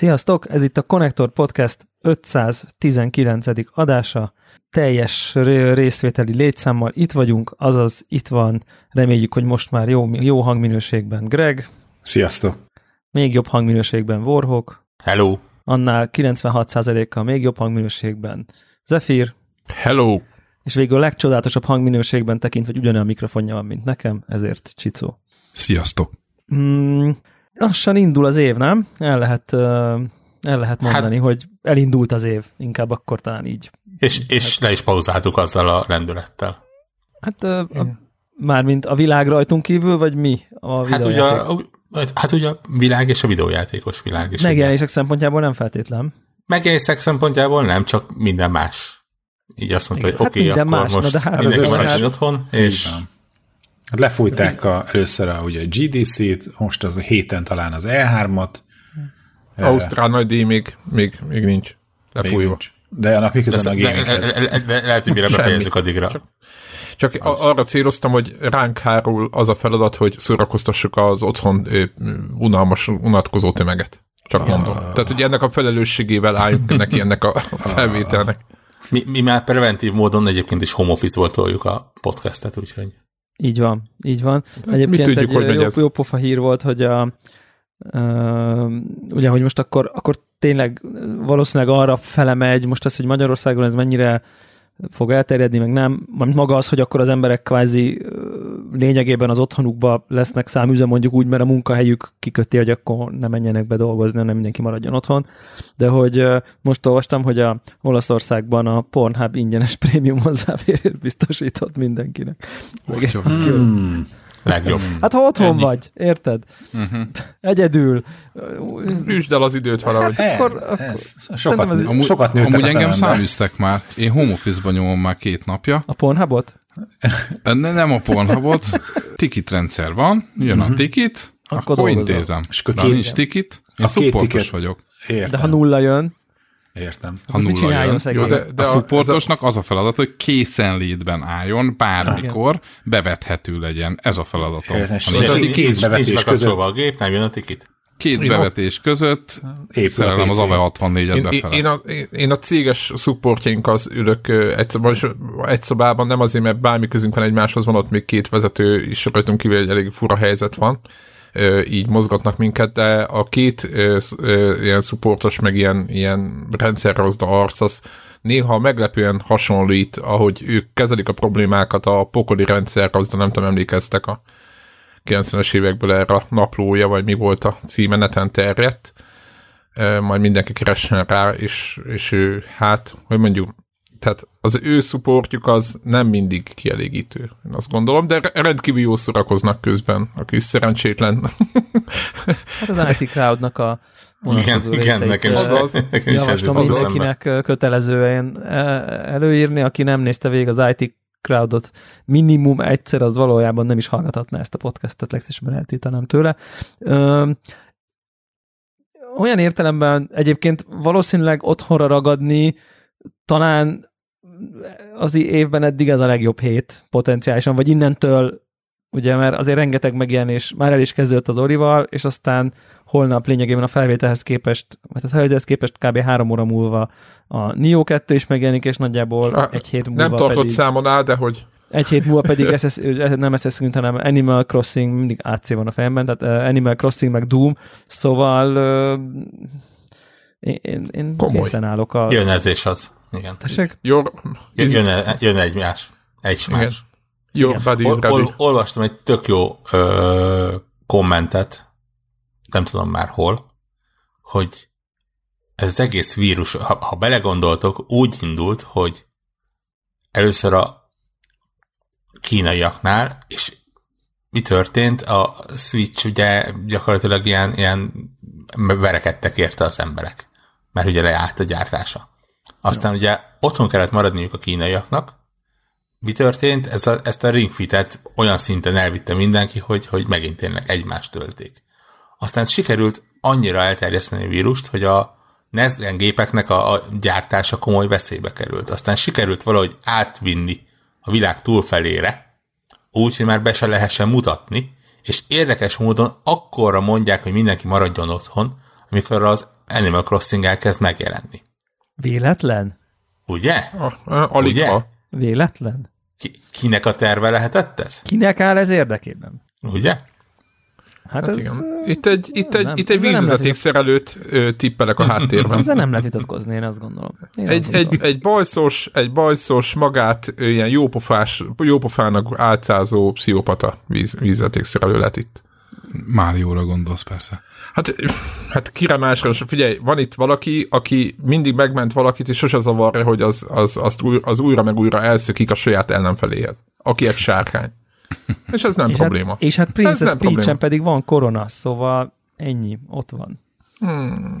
Sziasztok! Ez itt a Connector Podcast 519. adása. Teljes részvételi létszámmal itt vagyunk, azaz itt van, reméljük, hogy most már jó, jó hangminőségben Greg. Sziasztok! Még jobb hangminőségben Warhawk. Hello! Annál 96%-kal még jobb hangminőségben Zephyr. Hello! És végül a legcsodálatosabb hangminőségben tekintve, hogy ugyanolyan mikrofonja van, mint nekem, ezért Csicó. Sziasztok! Mm, lassan indul az év, nem? El lehet, el lehet mondani, hát, hogy elindult az év, inkább akkor talán így. És, és hát, le is pauzáltuk azzal a rendülettel. Hát a, a, mármint a világ rajtunk kívül, vagy mi? A hát, ugye a, hát ugye a világ és a videójátékos világ is. Megjelenések szempontjából nem feltétlen. Megjelenések szempontjából nem, csak minden más. Így azt mondta, hogy hát oké, okay, akkor más, most de hát mindenki maradjon otthon, és... Hát lefújták a, először a, ugye a GDC-t, most az a héten talán az E3-at. Ausztrál nagy díj még, még, még nincs lefújva. Nincs. De annak mi közben a gaminghez? Lehet, hogy mire befejezzük addigra. Csak, csak az. arra céloztam, hogy ránk hárul az a feladat, hogy szórakoztassuk az otthon unalmas, unatkozó tömeget. Csak mondom. Ah. Tehát, hogy ennek a felelősségével álljunk neki ennek a felvételnek. Mi, mi már preventív módon egyébként is home office voltoljuk a podcastet, úgyhogy... Így van, így van. Egyébként tudjuk, egy hogy jó, jó pofa hír volt, hogy a, Uh, ugye, hogy most akkor, akkor tényleg valószínűleg arra fele megy, most az, hogy Magyarországon ez mennyire fog elterjedni, meg nem, maga az, hogy akkor az emberek kvázi lényegében az otthonukba lesznek száműze, mondjuk úgy, mert a munkahelyük kiköti, hogy akkor ne menjenek be dolgozni, hanem mindenki maradjon otthon. De hogy most olvastam, hogy a Olaszországban a Pornhub ingyenes prémium hozzáférés biztosított mindenkinek. Hmm. Legjobb. Hát ha otthon Ennyi. vagy, érted? Uh-huh. Egyedül. Üsd el az időt valahogy. E, akkor, akkor ez sokat, ez, amúgy, sokat amúgy engem száműztek már. Én home office nyomom már két napja. A Pornhubot? Ne, nem a Pornhubot. Tikit rendszer van, jön uh-huh. a mhm. tikit, akkor, akkor intézem. És akkor két, nincs tikit, én szupportos vagyok. Értem. De ha nulla jön? Értem. Ha nulla jön. Jó, de, de a, a supportosnak az a feladat, hogy készenlétben álljon, bármikor Igen. bevethető legyen. Ez a feladatom. Két bevetés között. a gép, nem jön a tikit. Két bevetés között szerelem az AVE 64-et befele. Én, a, én a céges az ülök egy, szobában, egy szobában, nem azért, mert bármi közünk van egymáshoz, van ott még két vezető is rajtunk kívül egy elég fura helyzet van, így mozgatnak minket, de a két ilyen supportos, meg ilyen, ilyen rendszerrozda arc, az néha meglepően hasonlít, ahogy ők kezelik a problémákat a pokoli rendszer, az, de nem tudom, emlékeztek a 90-es évekből erre a naplója, vagy mi volt a címe, neten terjedt, majd mindenki keressen rá, és, és ő, hát, hogy mondjuk, tehát az ő szupportjuk az nem mindig kielégítő, én azt gondolom, de rendkívül jó szórakoznak közben, a kis szerencsétlen. Hát az IT Crowdnak a igen, igen, nekem is, az, nekem is javaslom mindenkinek kötelezően előírni, aki nem nézte végig az IT crowdot minimum egyszer, az valójában nem is hallgathatná ezt a podcastet, legszívesebben eltiltanám tőle. Ö, olyan értelemben egyébként valószínűleg otthonra ragadni talán az évben eddig ez a legjobb hét potenciálisan, vagy innentől ugye, mert azért rengeteg megjelenés már el is kezdődött az Orival, és aztán holnap lényegében a felvételhez képest, vagy a felvételhez képest kb. három óra múlva a Nio 2 is megjelenik, és nagyjából a, egy hét múlva Nem tartott pedig, számon áll, de hogy... Egy hét múlva pedig SS, nem Assassin's hanem Animal Crossing, mindig AC van a fejemben, tehát Animal Crossing meg Doom, szóval én, én, én készen állok a... Jön ez és az. Igen. Tessék? Jó. Jön, jön egy más. Egy más. Jó, ol, ol, olvastam egy tök jó ö, kommentet, nem tudom már hol, hogy ez az egész vírus, ha, ha belegondoltok, úgy indult, hogy először a kínaiaknál, és mi történt? A Switch ugye gyakorlatilag ilyen, ilyen verekedtek érte az emberek, mert ugye leállt a gyártása. Aztán ugye otthon kellett maradniuk a kínaiaknak, mi történt? Ez a, ezt a ringfitet olyan szinten elvitte mindenki, hogy, hogy megint tényleg egymást tölték. Aztán sikerült annyira elterjeszteni a vírust, hogy a Nesgen gépeknek a, a gyártása komoly veszélybe került. Aztán sikerült valahogy átvinni a világ túlfelére, úgy, hogy már be se lehessen mutatni, és érdekes módon akkorra mondják, hogy mindenki maradjon otthon, amikor az Animal Crossing elkezd megjelenni. Véletlen? Ugye? Alig Ugye? Véletlen? Ki, kinek a terve lehetett ez? Kinek áll ez érdekében? Ugye? Hát, Hát ez, igen. Itt egy, itt egy, nem, itt egy ezzel nem vízvezetékszerelőt tippelek a háttérben. ezzel nem lehet vitatkozni, én azt gondolom. Én azt Egy, gondolom. egy, egy bajszos, egy bajszos, magát ilyen jópofás, jópofának álcázó pszichopata víz, vízvezetékszerelő lett itt. Márióra gondolsz persze. Hát, hát kire másra, figyelj, van itt valaki, aki mindig megment valakit, és sose zavarja, hogy az, az, azt új, az újra meg újra elszökik a saját ellenfeléhez. Aki egy sárkány. És ez nem és probléma. Hát, és hát Princess. Peach-en pedig van korona, szóval ennyi, ott van.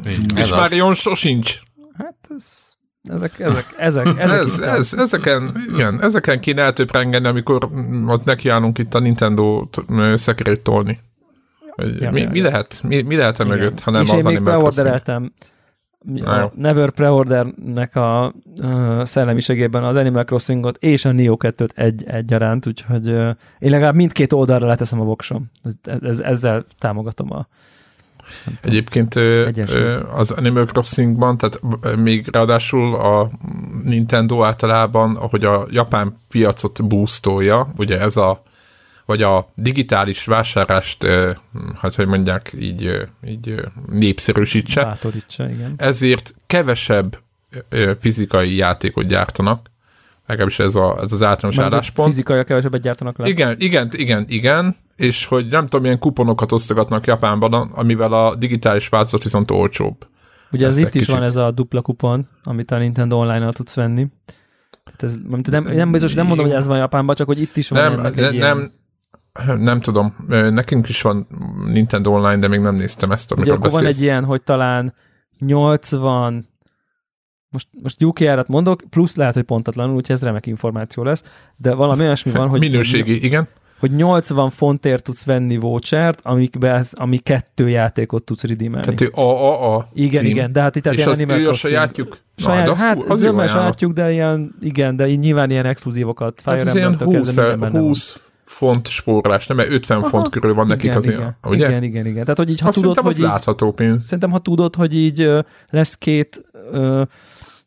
Ez és az. Marion sosincs. Hát ez, ezek, ezek, ezek, ezek Ez, inkább- ez, ezeken, igen, ezeken kéne eltöprengeni, amikor ott nekiállunk itt a Nintendo-t ö, szekerét tolni. Hogy Ja, mi, ja, mi, ja. lehet, mi, mi lehet e mögött, ha nem és az én még preordereltem a Never Preordernek a uh, szellemiségében az Animal Crossingot és a Neo 2-t egy, egyaránt, úgyhogy uh, én legalább mindkét oldalra leteszem a voksom. Ez, ez, ezzel támogatom a Egyébként ö, Egyensúlyt. az Animal Crossingban, tehát még ráadásul a Nintendo általában, ahogy a japán piacot boostolja, ugye ez a vagy a digitális vásárlást, hát hogy mondják, így, így népszerűsítse, bátorítsa, igen. ezért kevesebb fizikai játékot gyártanak, legalábbis ez, a, ez az általános Mondjuk álláspont. Fizikai kevesebbet gyártanak le. Igen, igen, igen, igen, és hogy nem tudom, milyen kuponokat osztogatnak Japánban, amivel a digitális változat viszont olcsóbb. Ugye az itt is kicsit. van ez a dupla kupon, amit a Nintendo Online-nal tudsz venni. Tehát ez, nem, nem, nem biztos, nem mondom, hogy ez van Japánban, csak hogy itt is van Nem, ennek ne, egy ilyen, nem, tudom, nekünk is van Nintendo Online, de még nem néztem ezt, Ugye amiről akkor van egy ilyen, hogy talán 80 most, most UK árat mondok, plusz lehet, hogy pontatlanul, úgyhogy ez remek információ lesz, de valami olyasmi van, hogy, Minőségi, igen. hogy 80 fontért tudsz venni vouchert, amikbe ami kettő játékot tudsz redeemelni. Tehát ő AAA igen, cím. igen, de hát itt És az Animal ő a sajátjuk? Saját, Na, hát az zömmel sajátjuk, de ilyen, igen, de így nyilván ilyen exkluzívokat. Fire Hát ez ilyen Emblem-től 20, kezdve minden benne van. 20 font spórolás, nem, mert 50 font körül van nekik igen, az igen, ilyen, ugye? Igen, igen, igen. Tehát, hogy így, ha Azt tudod, hogy így, látható pénz. Szerintem, ha tudod, hogy így lesz két ö,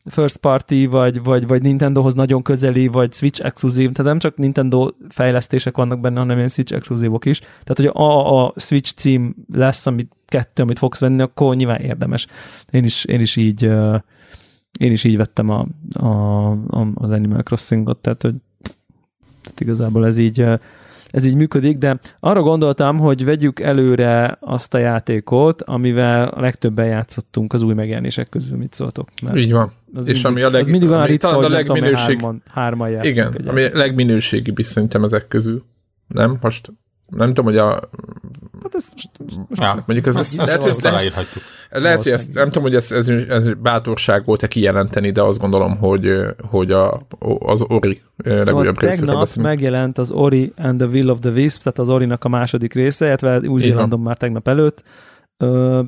first party, vagy, vagy, vagy Nintendohoz nagyon közeli, vagy Switch exkluzív, tehát nem csak Nintendo fejlesztések vannak benne, hanem ilyen Switch exkluzívok is. Tehát, hogy a, a Switch cím lesz, amit kettő, amit fogsz venni, akkor nyilván érdemes. Én is, én is így én is így vettem a, a, a, az Animal Crossingot, tehát, hogy tehát igazából ez így ez így működik, de arra gondoltam, hogy vegyük előre azt a játékot, amivel a legtöbben játszottunk az új megjelenések közül, mit szóltok. Mert Így van. Az És mindig, ami a leg- az mindig olyan ritka, talán a legminőség- hárman, hárman Igen, egy ami a legminőségibb is szerintem ezek közül. Nem? Most nem tudom, hogy a... Hát ez most, most Ja, Mondjuk ez, ezt, lehet, ezt, hogy ezt ezt, lehet, aláírhatjuk. lehet, hogy ezt, nem tudom, hogy ez, ez, ez bátorság volt-e kijelenteni, de azt gondolom, hogy, hogy a, az Ori Szóval legújabb tegnap beszélünk. megjelent az Ori and the Will of the Wisp, tehát az Orinak a második része, illetve Új-Zélandon már tegnap előtt. Ö,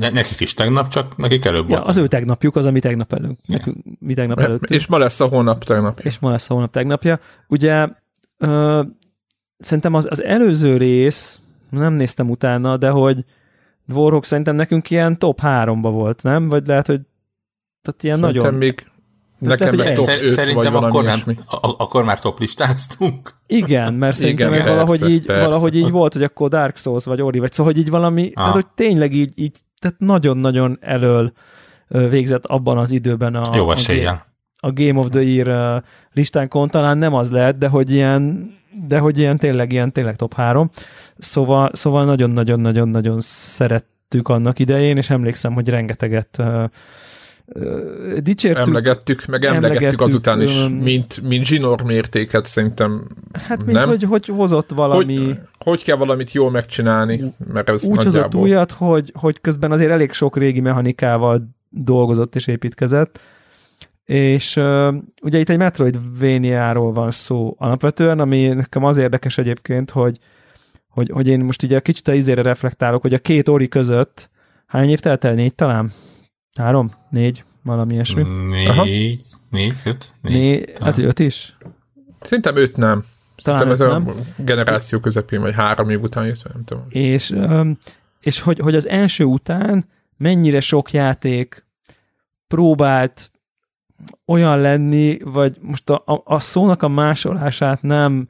Ne, nekik is tegnap, csak nekik előbb ja, volt. az ő tegnapjuk az, ami tegnap előtt. Nekünk, mi tegnap előtt. És ma lesz a hónap tegnap. és ma lesz a hónap tegnapja. Ugye ö, szerintem az, az előző rész, nem néztem utána, de hogy Warhawk szerintem nekünk ilyen top 3-ba volt, nem? Vagy lehet, hogy tehát ilyen Szerintem nagyon... még nekem lehet, top Szer- 5 vagy szerintem valami akkor, nem, a- akkor már top listáztunk. Igen, mert szerintem Igen, ez persze, valahogy, így, persze. valahogy így volt, hogy akkor Dark Souls vagy Ori, vagy szóval, hogy így valami, Ah. tehát hogy tényleg így, így tehát nagyon-nagyon elől végzett abban az időben a, Jó a, eséllyel. a Game of the Year listánkon, talán nem az lehet, de hogy ilyen, de hogy ilyen tényleg, ilyen tényleg top 3. Szóval, szóval nagyon-nagyon-nagyon-nagyon szerettük annak idején, és emlékszem, hogy rengeteget ö, dicsértük. Emlegettük, meg emlegettük, emlegettük, azután is, mint, mint zsinór mértéket szerintem hát mint nem. hogy, hogy hozott valami... Hogy, hogy kell valamit jól megcsinálni, mert ez úgy hozott nagyjából... újat, hogy, hogy közben azért elég sok régi mechanikával dolgozott és építkezett, és uh, ugye itt egy Metroidvania-ról van szó alapvetően, ami nekem az érdekes egyébként, hogy, hogy, hogy én most így egy kicsit a izére reflektálok, hogy a két ori között hány év telt el? Négy talán? Három? Négy? Valami ilyesmi? Aha. Négy, négy, öt, négy. Négy, hát hogy öt is? Szerintem öt nem. Talán Szerintem ez nem? a generáció közepén, vagy három év után jött, nem tudom. és, és hogy, hogy az első után mennyire sok játék próbált olyan lenni, vagy most a, a, a szónak a másolását nem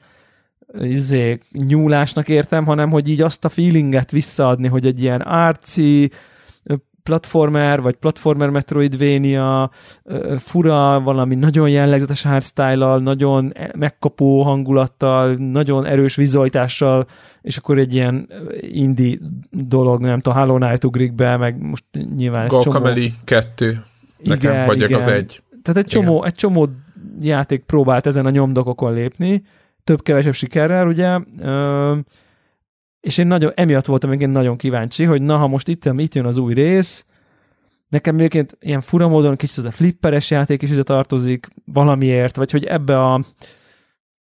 izé, nyúlásnak értem, hanem hogy így azt a feelinget visszaadni, hogy egy ilyen arci, platformer, vagy platformer Metroidvania, fura, valami nagyon jellegzetes hardstyle nagyon e, megkapó hangulattal, nagyon erős vizualitással, és akkor egy ilyen indie dolog, nem tudom, Hollow Knight ugrik be, meg most nyilván egy Guacamele csomó... 2. Nekem igen, vagyok igen. az egy. Tehát egy csomó, egy csomó játék próbált ezen a nyomdokokon lépni, több-kevesebb sikerrel, ugye, és én nagyon, emiatt voltam én nagyon kíváncsi, hogy na, ha most itt, itt jön az új rész, nekem egyébként ilyen fura módon kicsit az a flipperes játék is ide tartozik valamiért, vagy hogy ebbe a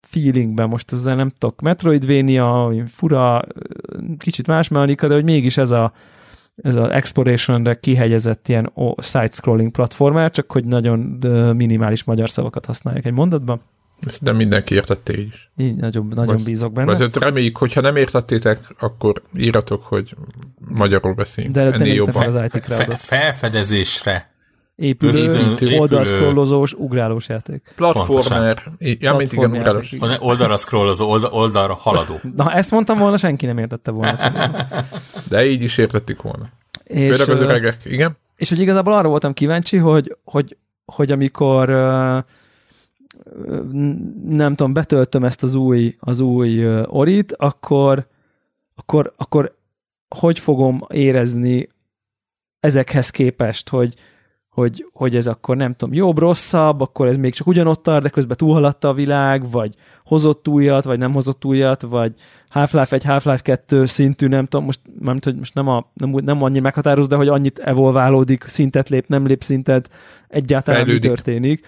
feelingben most ezzel nem tudok, Metroidvania, fura, kicsit más mechanika, de hogy mégis ez a ez az Exploration-re kihegyezett ilyen side-scrolling platformer, csak hogy nagyon minimális magyar szavakat használják egy mondatban. Ezt nem mindenki értette így is. Így, nagyon, nagyon vagy, bízok benne. Vagy reméljük, hogyha nem értettétek, akkor íratok, hogy magyarul beszélünk. De ennél jobban. Az IT fe, felfedezésre épülő, oldalszkrollozós, ugrálós játék. Platformer. Ja, mint igen, ugrálós. Oldalra scrollozó, oldal, oldalra haladó. Na, ezt mondtam volna, senki nem értette volna. De így is értettük volna. És, Főleg az öregek, igen. És hogy igazából arra voltam kíváncsi, hogy, hogy, hogy amikor nem tudom, betöltöm ezt az új, az új orit, akkor, akkor, akkor hogy fogom érezni ezekhez képest, hogy, hogy, hogy ez akkor nem tudom, jobb, rosszabb, akkor ez még csak ugyanott tart, de közben túlhaladta a világ, vagy hozott újat, vagy nem hozott újat, vagy Half-Life 1, Half-Life 2 szintű, nem tudom, most, nem, hogy most nem, a, nem, nem annyi meghatározó, de hogy annyit evolválódik, szintet lép, nem lép szintet, egyáltalán Fejlődik. mi történik.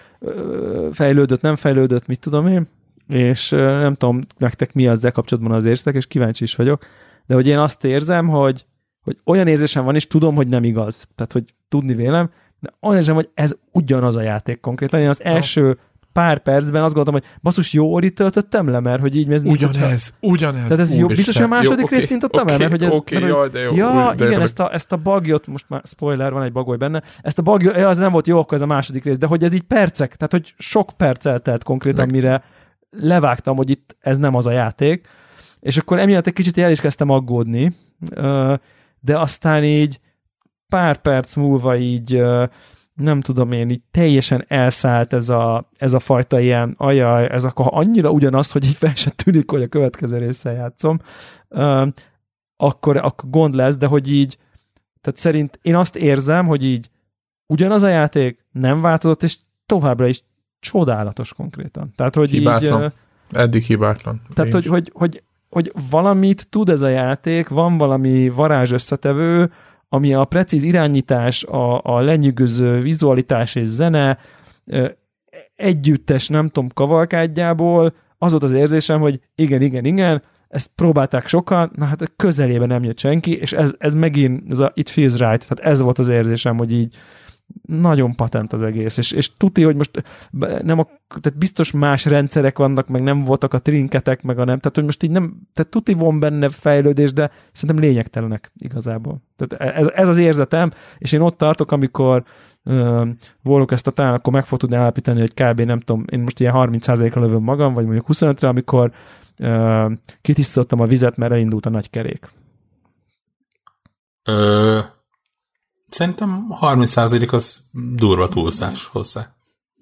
Fejlődött, nem fejlődött, mit tudom én, és nem tudom nektek mi ezzel kapcsolatban az érzetek, és kíváncsi is vagyok, de hogy én azt érzem, hogy, hogy olyan érzésem van, és tudom, hogy nem igaz. Tehát, hogy tudni vélem, de olyan érzem, hogy ez ugyanaz a játék konkrétan. Én az első pár percben azt gondoltam, hogy basszus, jó orit töltöttem le, mert hogy így ez Ugyanez, mintha... ugyanez. Tehát ez jó, biztos, hogy a második jó, részt okay, el, mert hogy ez... Okay, jaj, de jó. Ja, de igen, ezt a, ezt a bugjot, most már spoiler, van egy bagoly benne, ezt a bugjot, ja, az nem volt jó, akkor ez a második rész, de hogy ez így percek, tehát hogy sok perc eltelt konkrétan, Meg. mire levágtam, hogy itt ez nem az a játék, és akkor emiatt egy kicsit el is kezdtem aggódni, de aztán így pár perc múlva így nem tudom én, így teljesen elszállt ez a, ez a fajta ilyen, ajaj, ez akkor annyira ugyanaz, hogy így fel sem tűnik, hogy a következő része játszom, akkor, akkor gond lesz, de hogy így, tehát szerint én azt érzem, hogy így ugyanaz a játék nem változott, és továbbra is csodálatos konkrétan. Tehát, hogy hibátlan. így... Eddig hibátlan. Tehát, hogy, hogy, hogy, hogy valamit tud ez a játék, van valami varázs összetevő, ami a precíz irányítás, a, a lenyűgöző vizualitás és zene együttes, nem tudom, kavalkádjából, az volt az érzésem, hogy igen, igen, igen, ezt próbálták sokan, na hát közelében nem jött senki, és ez, ez megint, ez a it feels right, tehát ez volt az érzésem, hogy így nagyon patent az egész, és, és tuti, hogy most nem a, tehát biztos más rendszerek vannak, meg nem voltak a trinketek, meg a nem, tehát hogy most így nem, tehát tuti van benne fejlődés, de szerintem lényegtelenek igazából. Tehát ez, ez az érzetem, és én ott tartok, amikor uh, volok ezt a talán, akkor meg fog tudni állapítani, hogy kb. nem tudom, én most ilyen 30%-ra lövöm magam, vagy mondjuk 25-re, amikor uh, kitisztítottam a vizet, mert elindult a nagy kerék. Szerintem 30% az durva túlzás hozzá.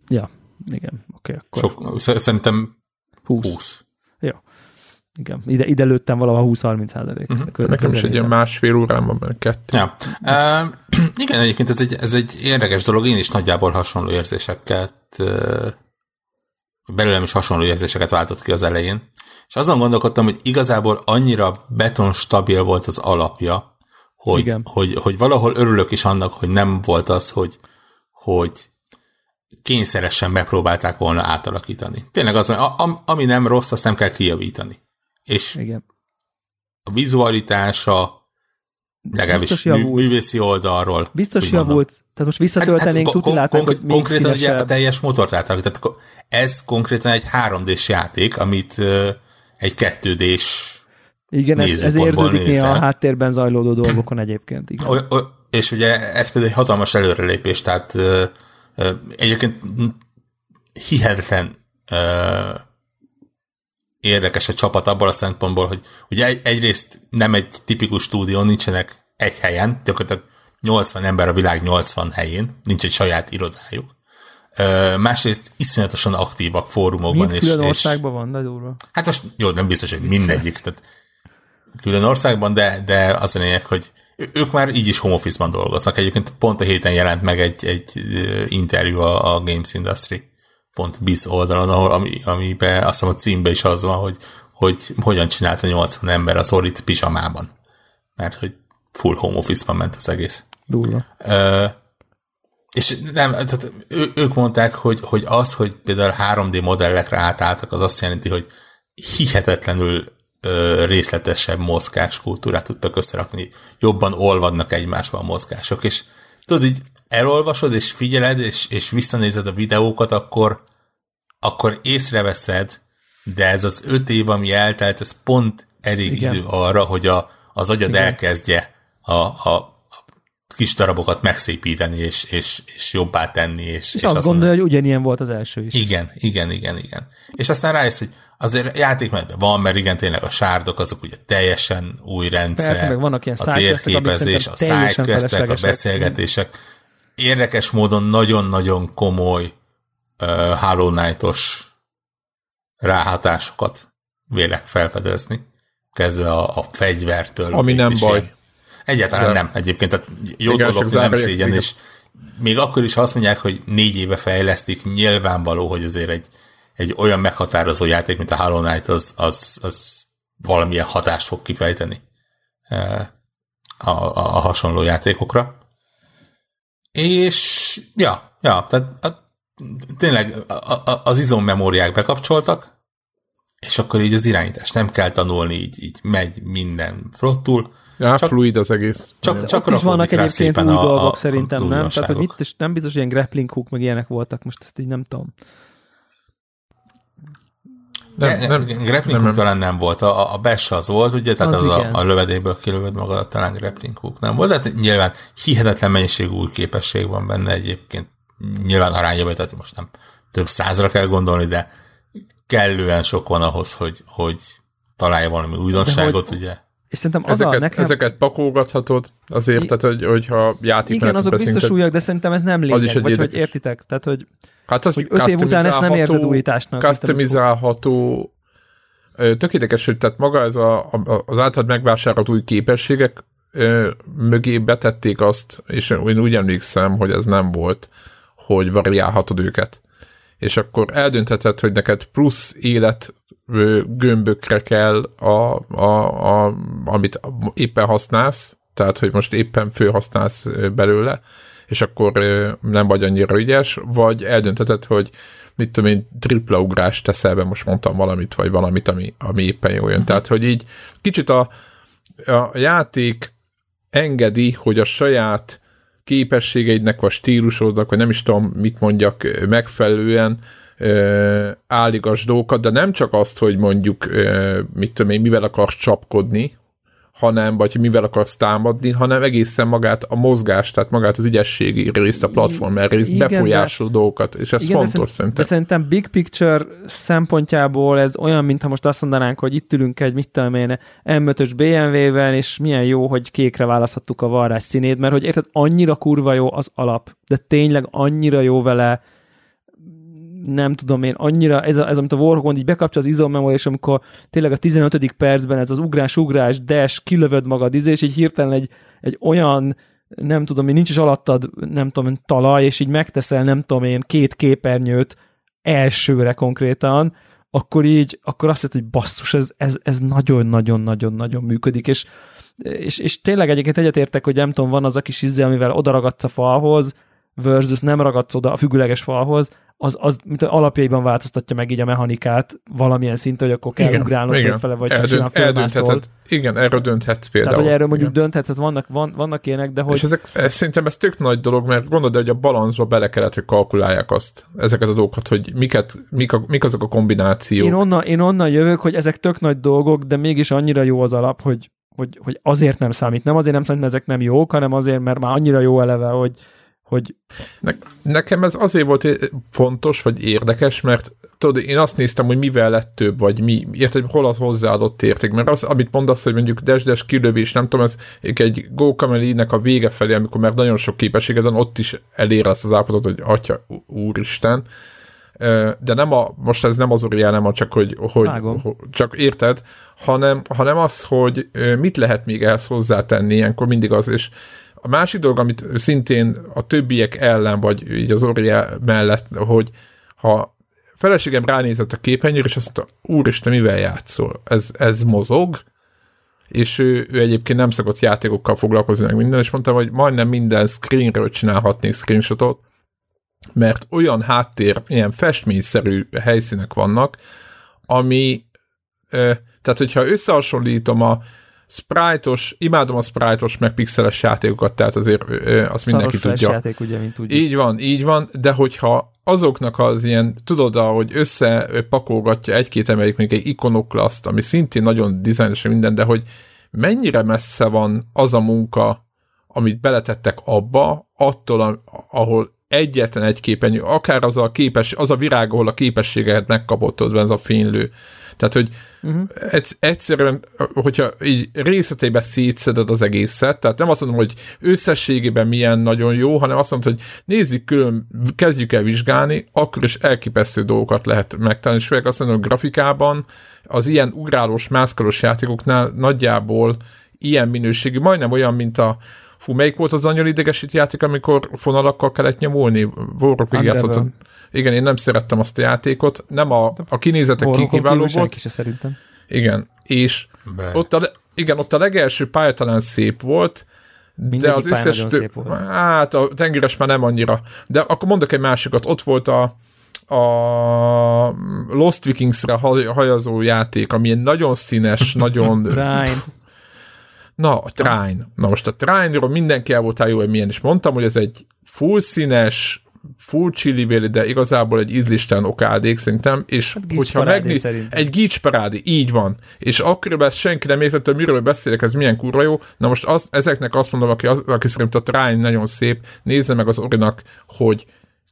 Ja, igen, oké, okay, akkor. Sok, szerintem 20. 20. Jó. Igen, ide, ide lőttem valahol 20-30 százalék. Uh-huh. Nekem is egy ilyen másfél órában van kettő. Ja. Uh, igen, egyébként ez egy, ez egy érdekes dolog, én is nagyjából hasonló érzéseket uh, belőlem is hasonló érzéseket váltott ki az elején. És azon gondolkodtam, hogy igazából annyira beton stabil volt az alapja, hogy, Igen. hogy, hogy valahol örülök is annak, hogy nem volt az, hogy, hogy kényszeresen megpróbálták volna átalakítani. Tényleg az, hogy ami nem rossz, azt nem kell kijavítani. És Igen. a vizualitása legalábbis mű, művészi oldalról. Biztos javult, tehát most visszatöltenénk, hát, hát, tudni látnánk, hogy még Konkrétan ugye a teljes motort átalakítani. Ez konkrétan egy 3D-s játék, amit egy 2D-s igen, ez, ez érződik néha a háttérben zajlódó dolgokon egyébként. Igen. Oly, oly, és ugye ez például egy hatalmas előrelépés, tehát ö, ö, egyébként hihetetlen ö, érdekes a csapat abból a szempontból, hogy ugye egy, egyrészt nem egy tipikus stúdió, nincsenek egy helyen, gyakorlatilag 80 ember a világ 80 helyén, nincs egy saját irodájuk. Ö, másrészt iszonyatosan aktívak fórumokban. Mind külön országban van, de durva. Hát most jó, nem biztos, hogy mindegyik, tehát külön országban, de, de az a lényeg, hogy ők már így is home office-ban dolgoznak. Egyébként pont a héten jelent meg egy, egy interjú a, a Games Industry pont biz oldalon, ahol, ami, amiben azt hiszem a címben is az van, hogy, hogy hogyan csinálta 80 ember a szorit pisamában. Mert hogy full home office-ban ment az egész. Durva. Ö, és nem, tehát ő, ők mondták, hogy, hogy az, hogy például 3D modellekre átálltak, az azt jelenti, hogy hihetetlenül ö, részletesebb mozgáskultúrát tudtak összerakni, jobban olvadnak egymásban a mozgások, és tudod, így elolvasod, és figyeled, és, és visszanézed a videókat, akkor, akkor észreveszed, de ez az öt év, ami eltelt, ez pont elég Igen. idő arra, hogy a, az agyad Igen. elkezdje a, a, kis darabokat megszépíteni, és, és, és jobbá tenni. És, és, és azt, azt gondolja, hogy ugyanilyen volt az első is. Igen, igen, igen, igen. És aztán rájössz, hogy azért játékmenetben van, mert igen, tényleg a sárdok azok ugye teljesen új rendszer. Persze, meg vannak ilyen a térképezés, a sidequestek, a beszélgetések. Érdekes módon nagyon-nagyon komoly uh, Hollow Knight-os ráhatásokat vélek felfedezni, kezdve a, a fegyvertől. Ami nem baj. Ilyen. Egyáltalán de... nem egyébként, tehát jó igen, dolog, nem szégyen, és még akkor is, ha azt mondják, hogy négy éve fejlesztik, nyilvánvaló, hogy azért egy, egy olyan meghatározó játék, mint a Hollow Knight, az, az, az valamilyen hatást fog kifejteni a, a, a hasonló játékokra. És ja, ja, tehát a, tényleg a, a, az izommemóriák bekapcsoltak, és akkor így az irányítás nem kell tanulni, így, így megy minden flottul. Ja, csak, fluid az egész. Csak, csak is vannak egyébként új a, dolgok a, szerintem, a nem? Tehát, hogy itt is nem biztos, hogy ilyen grappling hook, meg ilyenek voltak, most ezt így nem tudom. Nem, nem, nem, grappling hook talán nem volt, a, a bash az volt, ugye, tehát az, az a, a lövedékből kilövöd magadat, talán grappling hook nem volt, de hát nyilván hihetetlen mennyiségű új képesség van benne egyébként, nyilván arányában, tehát most nem több százra kell gondolni, de kellően sok van ahhoz, hogy, hogy találja valami újdonságot, hogy, ugye. És szerintem az ezeket, a nekem... Ezeket pakolgathatod azért, tehát, hogy, hogyha játék Igen, azok biztos újak, de szerintem ez nem lényeg, az is egy vagy hogy értitek. Tehát, hogy, hát az, hogy öt év után ezt nem érzed újításnak. Customizálható, tökéletes, hogy tehát maga ez a, a, az általad megvásárolt új képességek mögé betették azt, és én úgy emlékszem, hogy ez nem volt, hogy variálhatod őket. És akkor eldöntheted, hogy neked plusz élet gömbökre kell, a, a, a, amit éppen használsz, tehát, hogy most éppen főhasználsz belőle, és akkor nem vagy annyira ügyes, vagy eldöntheted, hogy mit tudom én, tripla ugrást teszel be, most mondtam valamit, vagy valamit, ami, ami éppen jól jön. Uh-huh. Tehát, hogy így kicsit a, a játék engedi, hogy a saját képességeidnek, vagy stílusodnak, vagy nem is tudom, mit mondjak, megfelelően álligas dolgokat, de nem csak azt, hogy mondjuk, mit tudom én, mivel akarsz csapkodni, hanem, vagy hogy mivel akarsz támadni, hanem egészen magát a mozgást, tehát magát az ügyességi részt, a platform részt, igen, befolyásoló de, dolgokat, és ez igen, fontos de szerintem. De szerintem big picture szempontjából ez olyan, mintha most azt mondanánk, hogy itt ülünk egy, mit tudom én, M5-ös BMW-ben, és milyen jó, hogy kékre választhattuk a varrás színét, mert hogy érted, annyira kurva jó az alap, de tényleg annyira jó vele nem tudom én, annyira, ez, a, ez amit a Warhawk így bekapcsol az izommemória, és amikor tényleg a 15. percben ez az ugrás-ugrás, dash, kilövöd magad, izé, és így hirtelen egy, egy olyan nem tudom én, nincs is alattad, nem tudom én, talaj, és így megteszel, nem tudom én, két képernyőt elsőre konkrétan, akkor így, akkor azt mondod, hogy basszus, ez, ez, ez nagyon-nagyon-nagyon-nagyon működik, és, és, és tényleg egyébként egyetértek, hogy nem tudom, van az a kis izze, amivel odaragadsz a falhoz, versus nem ragadsz oda a függőleges falhoz, az, az mint alapjaiban változtatja meg így a mechanikát valamilyen szinten, hogy akkor kell igen, ugrálnod igen. fele, vagy Eldönt, csak simán Igen, erről dönthetsz például. Tehát, hogy erről mondjuk igen. dönthetsz, hát vannak, van, vannak ilyenek, de hogy... És ezek, ez, szerintem ez tök nagy dolog, mert gondolod, hogy a balanszba bele kellett, hogy kalkulálják azt, ezeket a dolgokat, hogy miket, mik, a, mik azok a kombinációk. Én onnan, én onnan jövök, hogy ezek tök nagy dolgok, de mégis annyira jó az alap, hogy hogy, hogy azért nem számít. Nem azért nem számít, mert ezek nem jók, hanem azért, mert már annyira jó eleve, hogy, hogy... Ne, nekem ez azért volt fontos, vagy érdekes, mert tudod, én azt néztem, hogy mivel lett több, vagy mi, érted, hol az hozzáadott érték, mert az, amit mondasz, hogy mondjuk desdes kilövés, nem tudom, ez egy Go nek a vége felé, amikor már nagyon sok képességed van, ott is elér azt az állapotot, hogy atya, úristen, de nem a, most ez nem az Oriel, nem a csak, hogy, hogy, hogy csak érted, hanem, hanem az, hogy mit lehet még ehhez hozzátenni, ilyenkor mindig az, és a másik dolog, amit szintén a többiek ellen, vagy így az Oriel mellett, hogy ha feleségem ránézett a képernyőre, és azt mondta, úristen, mivel játszol? Ez, ez mozog, és ő, ő egyébként nem szokott játékokkal foglalkozni meg minden, és mondtam, hogy majdnem minden screenről csinálhatnék screenshotot, mert olyan háttér, ilyen festményszerű helyszínek vannak, ami, tehát hogyha összehasonlítom a sprite-os, imádom a sprite-os, meg pixeles játékokat, tehát azért azt mindenki tudja. játék, ugye, mint tudjuk. Így van, így van, de hogyha azoknak az ilyen, tudod, hogy összepakolgatja egy-két emelik még egy ikonoklaszt, ami szintén nagyon dizájnos minden, de hogy mennyire messze van az a munka, amit beletettek abba, attól, ahol egyetlen egy képernyő, akár az a, képes, az a virág, ahol a képességet megkapott, az ez a fénylő. Tehát, hogy uh-huh. egyszerűen, hogyha így részletében szétszeded az egészet, tehát nem azt mondom, hogy összességében milyen nagyon jó, hanem azt mondom, hogy nézzük külön, kezdjük el vizsgálni, akkor is elképesztő dolgokat lehet megtalálni, és főleg azt mondom, hogy grafikában az ilyen ugrálós, mászkalós játékoknál nagyjából ilyen minőségű, majdnem olyan, mint a Fú, melyik volt az nagyon idegesít játék, amikor fonalakkal kellett nyomulni? Warrock játszott. Igen, én nem szerettem azt a játékot. Nem a, a kinézetek kiváló volt. Se szerintem. Igen, és ott a, igen, ott a legelső pálya talán szép volt, Mindegyik de az összes... Tő, hát a tengeres már nem annyira. De akkor mondok egy másikat. Ott volt a, a Lost Vikings-re hajazó játék, ami egy nagyon színes, nagyon... Brian. Na, a Trine. Na most a Trine-ról mindenki el voltál jó, hogy milyen is mondtam, hogy ez egy full színes, full chili de igazából egy ízlisten okádék szerintem, és hát hogyha megnéz, egy gics parádi, így van, és akkor senki nem értette, miről beszélek, ez milyen kurva jó, na most az, ezeknek azt mondom, aki, az, aki szerint a Trine nagyon szép, nézze meg az Orinak, hogy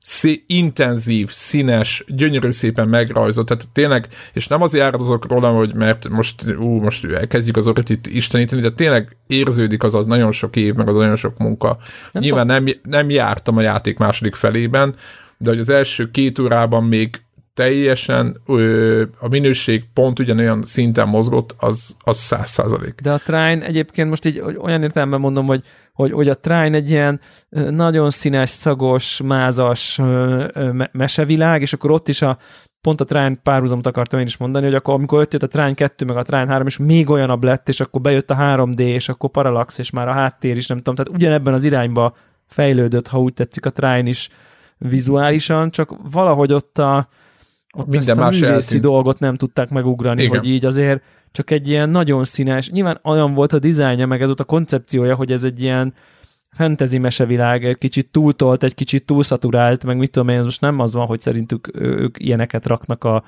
szé- intenzív, színes, gyönyörű szépen megrajzolt, tehát tényleg, és nem azért áradozok róla, hogy mert most, ú, most kezdjük az orrit itt isteníteni, de tényleg érződik az a nagyon sok év, meg az a nagyon sok munka. Nem Nyilván nem, nem jártam a játék második felében, de hogy az első két órában még teljesen ö, a minőség pont ugyanolyan szinten mozgott, az, az száz százalék. De a Trine egyébként most így olyan értelemben mondom, hogy hogy, hogy a Trine egy ilyen nagyon színes, szagos, mázas mesevilág, és akkor ott is a pont a Trine párhuzamot akartam én is mondani, hogy akkor amikor jött a Trine 2, meg a Trine 3, és még olyanabb lett, és akkor bejött a 3D, és akkor Parallax, és már a háttér is, nem tudom, tehát ugyanebben az irányba fejlődött, ha úgy tetszik a Trine is vizuálisan, csak valahogy ott a, ott Minden ezt a művészi eltűnt. dolgot nem tudták megugrani, Igen. hogy így azért csak egy ilyen nagyon színes, nyilván olyan volt a dizájnja, meg ez ott a koncepciója, hogy ez egy ilyen fantasy mesevilág, egy kicsit túltolt, egy kicsit túlszaturált, meg mit tudom én, ez most nem az van, hogy szerintük ők ilyeneket raknak a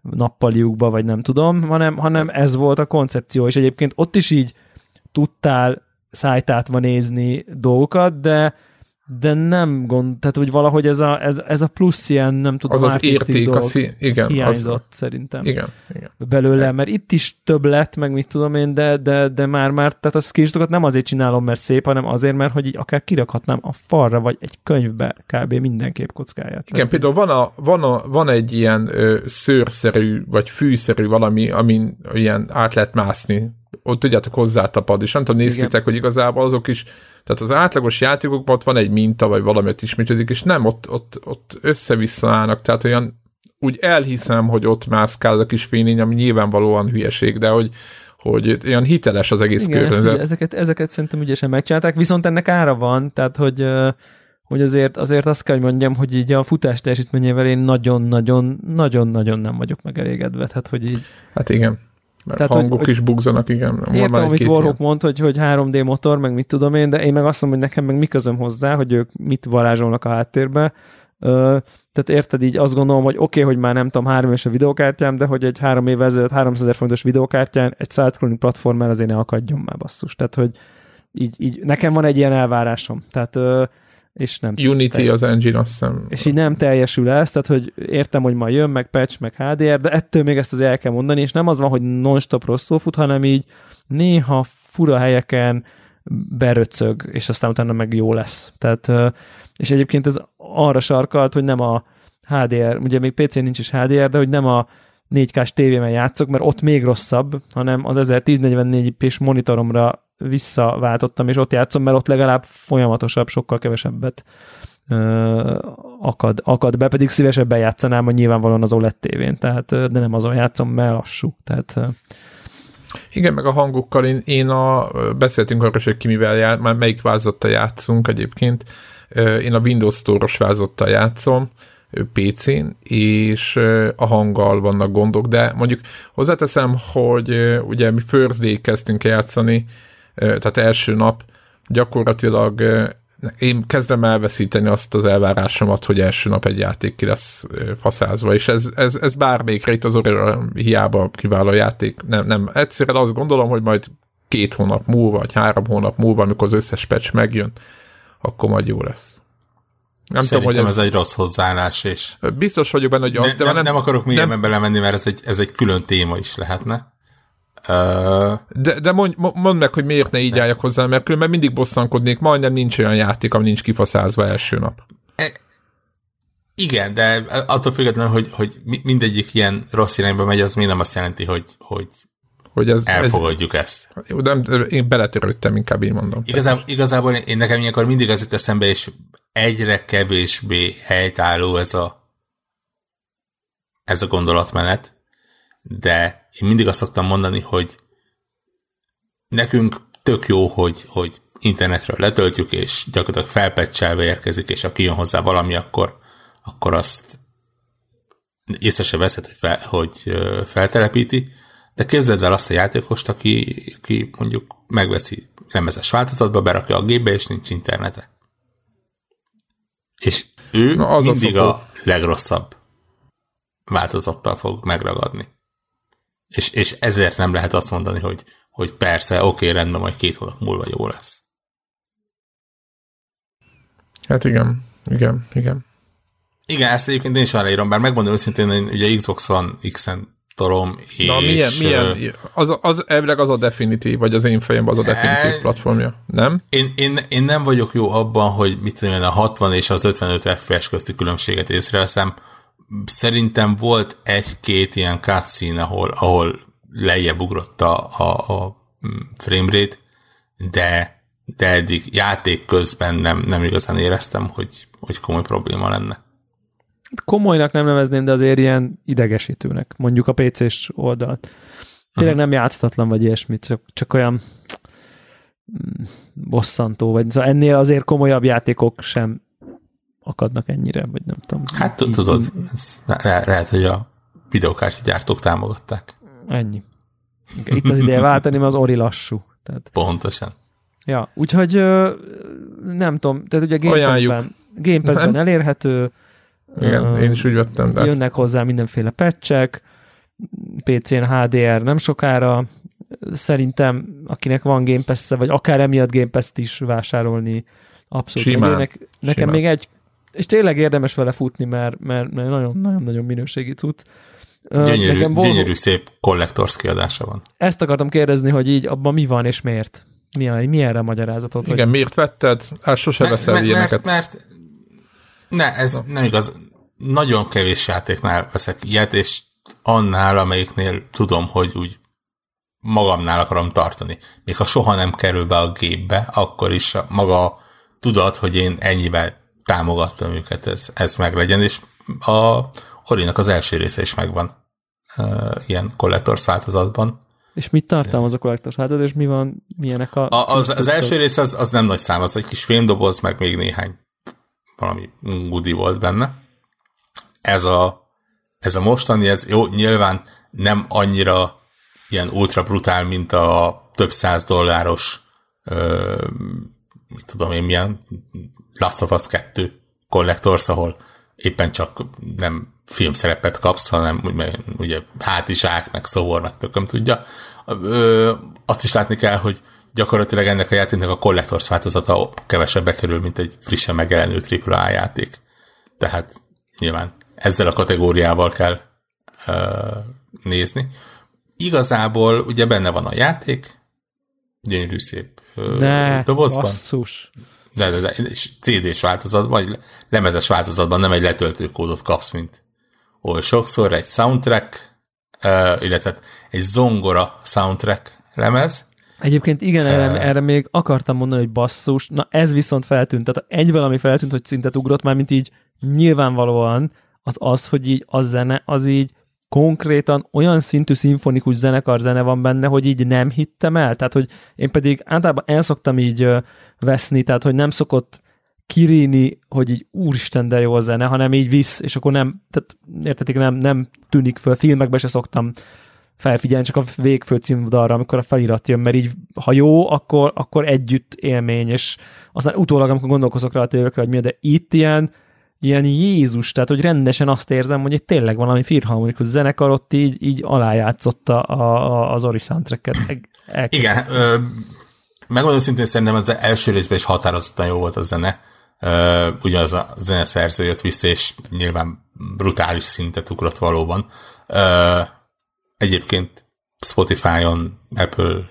nappaliukba, vagy nem tudom, hanem, hanem ez volt a koncepció, és egyébként ott is így tudtál szájtátva nézni dolgokat, de de nem gond, tehát hogy valahogy ez a, ez, ez a plusz ilyen, nem tudom, az az érték, a szí- igen, hiányzott az, szerintem. Igen, igen. Belőle, mert itt is több lett, meg mit tudom én, de, de, de már, már, tehát a screenshotokat nem azért csinálom, mert szép, hanem azért, mert hogy így akár kirakhatnám a falra, vagy egy könyvbe kb. minden képkockáját. Igen, például van, a, van, a, van egy ilyen ö, szőrszerű, vagy fűszerű valami, amin ilyen át lehet mászni. Ott tudjátok hozzátapad, és nem tudom, néztétek, hogy igazából azok is tehát az átlagos játékokban ott van egy minta, vagy valamit ismétlődik, és nem, ott, ott, ott össze-vissza állnak, tehát olyan úgy elhiszem, hogy ott mászkál a kis fénylény, ami nyilvánvalóan hülyeség, de hogy, hogy olyan hiteles az egész Igen, környezet. Ezt, ezeket, ezeket szerintem ügyesen megcsinálták, viszont ennek ára van, tehát hogy hogy azért, azért azt kell, hogy mondjam, hogy így a futás teljesítményével én nagyon-nagyon, nagyon-nagyon nem vagyok megelégedve, tehát hogy így... Hát igen. Mert Tehát, hangok hogy, is bugzanak, igen. Értem, amit Warhawk mond, hogy, hogy 3D motor, meg mit tudom én, de én meg azt mondom, hogy nekem meg mi közöm hozzá, hogy ők mit varázsolnak a háttérbe. tehát érted így azt gondolom, hogy oké, okay, hogy már nem tudom, három éves a videokártyám, de hogy egy három évvel ezelőtt 300 ezer forintos videokártyán egy side platformmel azért ne akadjon már basszus. Tehát, hogy így, így nekem van egy ilyen elvárásom. Tehát és nem Unity teljes. az engine, azt hiszem. És így nem teljesül ez, tehát hogy értem, hogy ma jön, meg patch, meg HDR, de ettől még ezt az el kell mondani, és nem az van, hogy non-stop rosszul fut, hanem így néha fura helyeken beröcög, és aztán utána meg jó lesz. Tehát, és egyébként ez arra sarkalt, hogy nem a HDR, ugye még PC-n nincs is HDR, de hogy nem a 4K-s tévében játszok, mert ott még rosszabb, hanem az 1044 p monitoromra visszaváltottam, és ott játszom, mert ott legalább folyamatosabb, sokkal kevesebbet ö, akad, akad be, pedig szívesebben játszanám, hogy nyilvánvalóan az OLED tévén, tehát, de nem azon játszom, mert lassú. Tehát, igen, meg a hangokkal én, én a, beszéltünk arról, hogy ki mivel jár, már melyik vázottal játszunk egyébként. Én a Windows Store-os vázottal játszom, PC-n, és a hanggal vannak gondok, de mondjuk hozzáteszem, hogy ugye mi First Day kezdtünk játszani, tehát első nap gyakorlatilag én kezdem elveszíteni azt az elvárásomat, hogy első nap egy játék ki lesz faszázva, és ez, ez, ez bármelyikre itt az orra hiába kiváló játék. Nem, nem. Egyszerűen azt gondolom, hogy majd két hónap múlva, vagy három hónap múlva, amikor az összes patch megjön, akkor majd jó lesz. Nem Szerintem tudom, hogy ez, ez egy rossz hozzáállás, és... Biztos vagyok benne, hogy az, ne, de nem, nem akarok mélyebben belemenni, mert ez egy, ez egy külön téma is lehetne. De, de mondj, mondd meg, hogy miért ne így álljak hozzá, mert különben mindig bosszankodnék, majdnem nincs olyan játék, ami nincs kifaszázva első nap. E, igen, de attól függetlenül, hogy, hogy mindegyik ilyen rossz irányba megy, az még nem azt jelenti, hogy, hogy, hogy ez, elfogadjuk ez, ezt. Jó, de én beletörődtem, inkább így mondom. Igazán, igazából én nekem ilyenkor mindig az jut eszembe, és egyre kevésbé helytálló ez a ez a gondolatmenet, de én mindig azt szoktam mondani, hogy nekünk tök jó, hogy, hogy internetről letöltjük, és gyakorlatilag felpecselve érkezik, és aki jön hozzá valami, akkor, akkor azt észre se veszed, hogy, fel, hogy feltelepíti, de képzeld el azt a játékost, aki, aki mondjuk megveszi lemezes változatba, berakja a gépbe, és nincs internete. És ő Na, az mindig a, a legrosszabb változattal fog megragadni. És, és ezért nem lehet azt mondani, hogy, hogy persze, oké, rendben, majd két hónap múlva jó lesz. Hát igen, igen, igen. Igen, ezt egyébként én is arra írom, bár megmondom őszintén, hogy ugye Xbox van X-en tolom, és... Na, milyen, milyen, az, az elvileg az a definitív, vagy az én fejemben az a definitív e, platformja, nem? Én, én, én nem vagyok jó abban, hogy mit tudom én, a 60 és az 55 FPS közti különbséget észreveszem, szerintem volt egy-két ilyen cutscene, ahol, ahol lejjebb ugrott a, a, a framerate, de, de eddig játék közben nem, nem igazán éreztem, hogy, hogy komoly probléma lenne. Komolynak nem nevezném, de azért ilyen idegesítőnek, mondjuk a PC-s oldalt. Tényleg nem játszatlan vagy ilyesmit, csak, csak olyan mm, bosszantó, vagy szóval ennél azért komolyabb játékok sem akadnak ennyire, vagy nem tudom. Hát tudod, ez le- lehet, hogy a videokártya gyártók támogatták. Ennyi. Itt az ideje váltani, mert az ori lassú. Tehát... Pontosan. Ja, úgyhogy nem tudom, tehát ugye Game Pass-ben, Game Pass-ben elérhető. Igen, uh, én is úgy vettem. De jönnek hozzá mindenféle patchek, PC-n HDR nem sokára, szerintem akinek van Game pass vagy akár emiatt Game Pass-t is vásárolni abszolút. Simán. Nekem Simán. még egy és tényleg érdemes vele futni, mert, mert, mert nagyon-nagyon minőségi cucc. Gyönyörű, Nekem Volvo... gyönyörű szép collectors kiadása van. Ezt akartam kérdezni, hogy így abban mi van és miért? Mi, a, mi erre a magyarázatot? Igen, hogy... miért vetted? Hát sose mert, veszel mert, ilyeneket. Mert, mert ne, ez Na. nem igaz. Nagyon kevés játéknál veszek ilyet, és annál, amelyiknél tudom, hogy úgy magamnál akarom tartani. Még ha soha nem kerül be a gépbe, akkor is maga tudat, hogy én ennyivel támogattam őket, ez, ez meg legyen, és a Orinak az első része is megvan uh, ilyen Collectors változatban. És mit tartalmaz a Collectors változat, és mi van, milyenek a... a az, az első rész az, az nem nagy szám, az egy kis filmdoboz, meg még néhány valami goodie volt benne. Ez a, ez a mostani, ez jó, nyilván nem annyira ilyen ultra brutál, mint a több száz dolláros ö, mit tudom én, milyen Last of Us 2 Collectors, ahol éppen csak nem filmszerepet kapsz, hanem ugye hátizsák, meg szóvor, meg tököm tudja. Ö, azt is látni kell, hogy gyakorlatilag ennek a játéknak a Collectors változata kevesebbe kerül, mint egy frissen megjelenő AAA játék. Tehát nyilván ezzel a kategóriával kell ö, nézni. Igazából ugye benne van a játék, gyönyörű szép ne, dobozban. Basszus. De, de, de, CD-s változatban, vagy lemezes változatban nem egy letöltőkódot kapsz, mint oly sokszor, egy soundtrack, uh, illetve egy zongora soundtrack lemez. Egyébként igen, uh, erre, erre még akartam mondani, hogy basszus, na ez viszont feltűnt, tehát egy valami feltűnt, hogy szintet ugrott, már mint így nyilvánvalóan az az, hogy így a zene az így konkrétan olyan szintű szimfonikus zenekar zene van benne, hogy így nem hittem el. Tehát, hogy én pedig általában el szoktam így veszni, tehát, hogy nem szokott kirini, hogy így úristen, de jó a zene, hanem így visz, és akkor nem, tehát értetik, nem, nem tűnik föl. Filmekben se szoktam felfigyelni, csak a végfő címdalra, amikor a felirat jön, mert így, ha jó, akkor, akkor együtt élmény, és aztán utólag, amikor gondolkozok rá a tévekre, hogy mi, de itt ilyen, ilyen Jézus, tehát hogy rendesen azt érzem, hogy itt tényleg valami filharmonikus zenekar ott így, így alájátszotta a, a, az Ori soundtracket. Igen, megmondom szintén szerintem az első részben is határozottan jó volt a zene. Ugyanaz a zeneszerző jött vissza, és nyilván brutális szintet ugrott valóban. Egyébként Spotify-on, Apple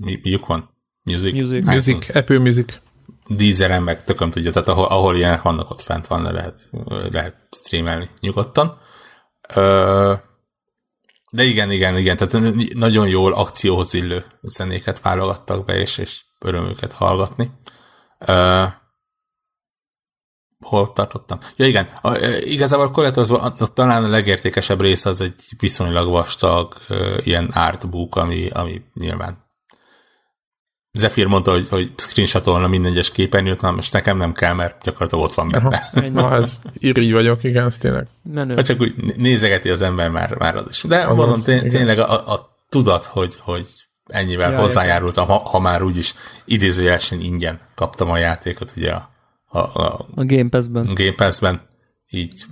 mi, miük van? Music? Music, Music Apple Music. Deezeren meg tököm tudja, tehát ahol, ahol ilyenek vannak, ott fent van, le lehet, lehet streamelni nyugodtan. De igen, igen, igen, tehát nagyon jól akcióhoz illő zenéket válogattak be, és, és örömüket hallgatni. hol tartottam? Ja igen, a, igazából a Collectorsban talán a legértékesebb része az egy viszonylag vastag ilyen artbook, ami, ami nyilván Zephyr mondta, hogy, hogy screenshotolna minden egyes képernyőt, na most nekem nem kell, mert gyakorlatilag ott van benne. Na, ez irigy vagyok, igen, ez tényleg. Menő. Ha csak úgy nézegeti az ember már, már az is. De az mondom, az, tény, tényleg a, a tudat, hogy, hogy ennyivel ja, hozzájárultam, ha, ha már úgyis idézőjelesen ingyen kaptam a játékot, ugye a, a, a, a Game Pass-ben. Game Pass-ben. Így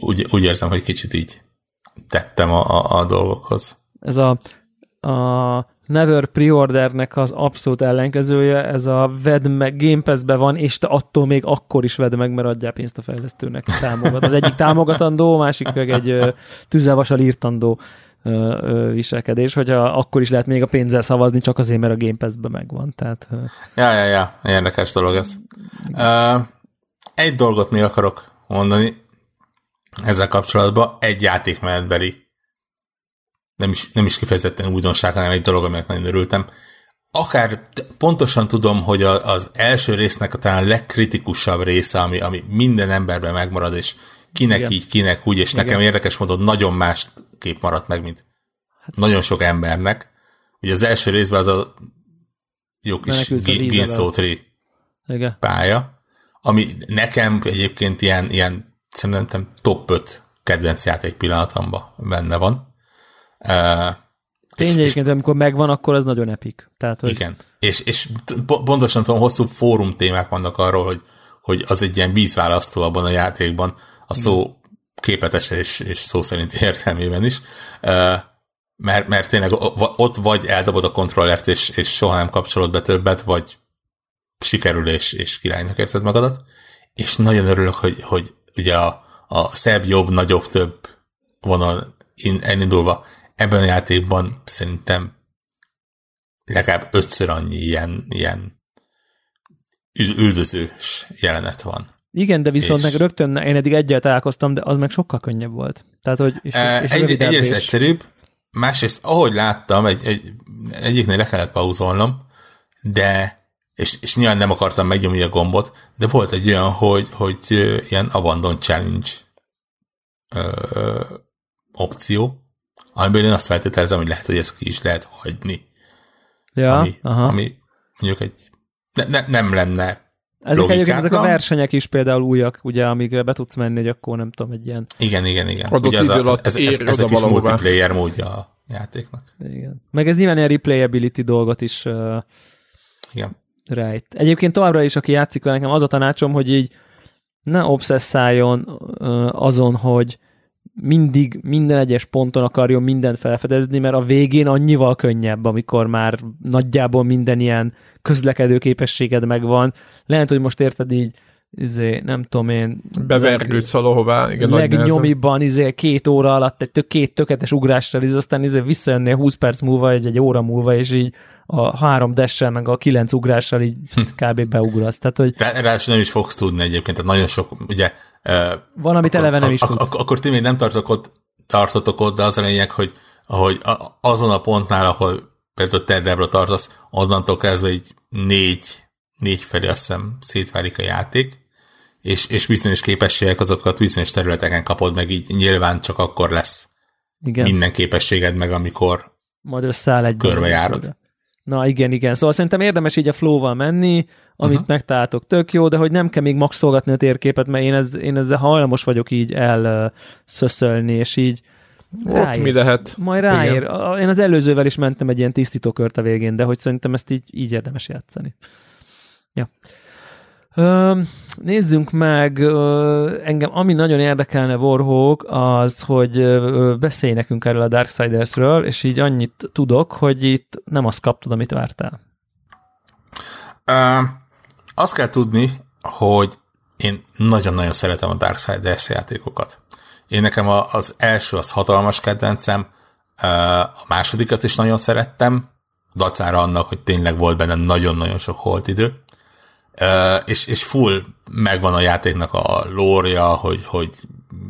úgy, úgy érzem, hogy kicsit így tettem a, a, a dolgokhoz. Ez a, a Never Preordernek az abszolút ellenkezője, ez a vedd meg, Game Pass-be van, és te attól még akkor is vedd meg, mert adjál pénzt a fejlesztőnek, támogat. Az egyik támogatandó, másik meg egy tüzelvasal írtandó viselkedés, hogy akkor is lehet még a pénzzel szavazni, csak azért, mert a Game Pass-be megvan. Tehát, ja, ja, ja, érdekes dolog ez. Uh, egy dolgot még akarok mondani ezzel kapcsolatban, egy játékmenetbeli nem is, nem is kifejezetten újdonság, hanem egy dolog, aminek nagyon örültem. Akár pontosan tudom, hogy a, az első résznek a talán legkritikusabb része, ami, ami minden emberben megmarad, és kinek Igen. így, kinek úgy, és Igen. nekem érdekes módon nagyon más kép maradt meg, mint hát, nagyon sok embernek. Ugye az első részben az a jó kis Ginszótri pálya, ami nekem egyébként ilyen, ilyen szerintem top 5 kedvenc játék pillanatomban benne van. Uh, Tény egyébként, amikor megvan, akkor az nagyon epik. Tehát, hogy... Igen, és, és pontosan tudom, hosszú fórum témák vannak arról, hogy, hogy az egy ilyen vízválasztó abban a játékban, a szó Igen. képetes és, és szó szerint értelmében is, uh, mert, mert tényleg ott vagy eldobod a kontrollert, és, és soha nem kapcsolod be többet, vagy sikerül, és, és királynak érzed magadat. És nagyon örülök, hogy, hogy ugye a, a szebb, jobb, nagyobb, több vonal elindulva ebben a játékban szerintem legalább ötször annyi ilyen, ilyen üldözős jelenet van. Igen, de viszont és... meg rögtön én eddig egyet találkoztam, de az meg sokkal könnyebb volt. Tehát, hogy, és, e, és egy, egyrészt és... egyszerűbb, másrészt, ahogy láttam, egy, egy, egyiknél le kellett pauzolnom, de és, és nyilván nem akartam megnyomni a gombot, de volt egy olyan, hogy, hogy ilyen abandon challenge ö, opció, amiből én azt feltételezem, hogy lehet, hogy ezt ki is lehet hagyni. Ja, ami, aha. ami mondjuk egy ne, ne, nem lenne ezek egyébként ezek a versenyek is például újak, ugye, amikre be tudsz menni, hogy akkor nem tudom, egy ilyen... Igen, igen, igen. Adott ugye az, az, az, ez, ez, ez a kis multiplayer módja a játéknak. Igen. Meg ez nyilván ilyen replayability dolgot is uh, igen. rejt. Egyébként továbbra is, aki játszik vele, nekem az a tanácsom, hogy így ne obszesszáljon azon, hogy mindig minden egyes ponton akarjon mindent felfedezni, mert a végén annyival könnyebb, amikor már nagyjából minden ilyen közlekedő képességed megvan. Lehet, hogy most érted így, izé, nem tudom én... Bevergődsz valahová, igen, Legnyomiban, izé, két óra alatt egy tök, két tökéletes ugrással, izé, aztán izé, visszajönnél 20 perc múlva, egy, egy óra múlva, és így a három dessel, meg a kilenc ugrással így hm. kb. beugrasz. Tehát, hogy... Ráadásul nem is fogsz tudni egyébként, tehát nagyon sok, ugye... Valamit akkor, eleve nem is ak- ak- Akkor ti még nem tartok ott, tartotok ott, de az a lényeg, hogy, hogy azon a pontnál, ahol például te Debra tartasz, onnantól kezdve így négy, négy felé azt hiszem szétválik a játék, és, és bizonyos képességek azokat bizonyos területeken kapod meg, így nyilván csak akkor lesz Igen. minden képességed meg, amikor majd összeáll egy körbejárod. Na igen, igen. Szóval szerintem érdemes így a flow-val menni, amit uh-huh. megtaláltok, tök jó, de hogy nem kell még maxolgatni a térképet, mert én, ez, én ezzel hajlamos vagyok így elszöszölni, és így Ráér. Ott mi lehet. Majd ráér. Igen. Én az előzővel is mentem egy ilyen tisztítókört a végén, de hogy szerintem ezt így, így érdemes játszani. Ja. Nézzünk meg, engem ami nagyon érdekelne Warhawk, az, hogy beszélj nekünk erről a Darksiders-ről, és így annyit tudok, hogy itt nem azt kaptad, amit vártál. Uh, azt kell tudni, hogy én nagyon-nagyon szeretem a Darksiders játékokat. Én nekem az első az hatalmas kedvencem, a másodikat is nagyon szerettem, dacára annak, hogy tényleg volt benne nagyon-nagyon sok holt idő, és, és full megvan a játéknak a lória, hogy, hogy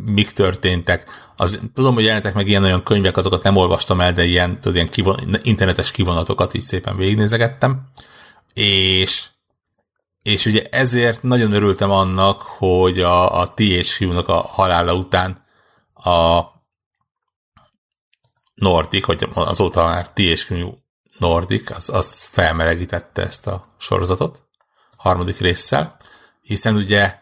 mik történtek. Az, tudom, hogy jelentek meg ilyen-olyan könyvek, azokat nem olvastam el, de ilyen, tudod, ilyen kivon, internetes kivonatokat is szépen végignézegettem, és és ugye ezért nagyon örültem annak, hogy a, a THQ-nak a halála után a Nordic, hogy azóta már THQ Nordic, az, az felmelegítette ezt a sorozatot harmadik résszel, hiszen ugye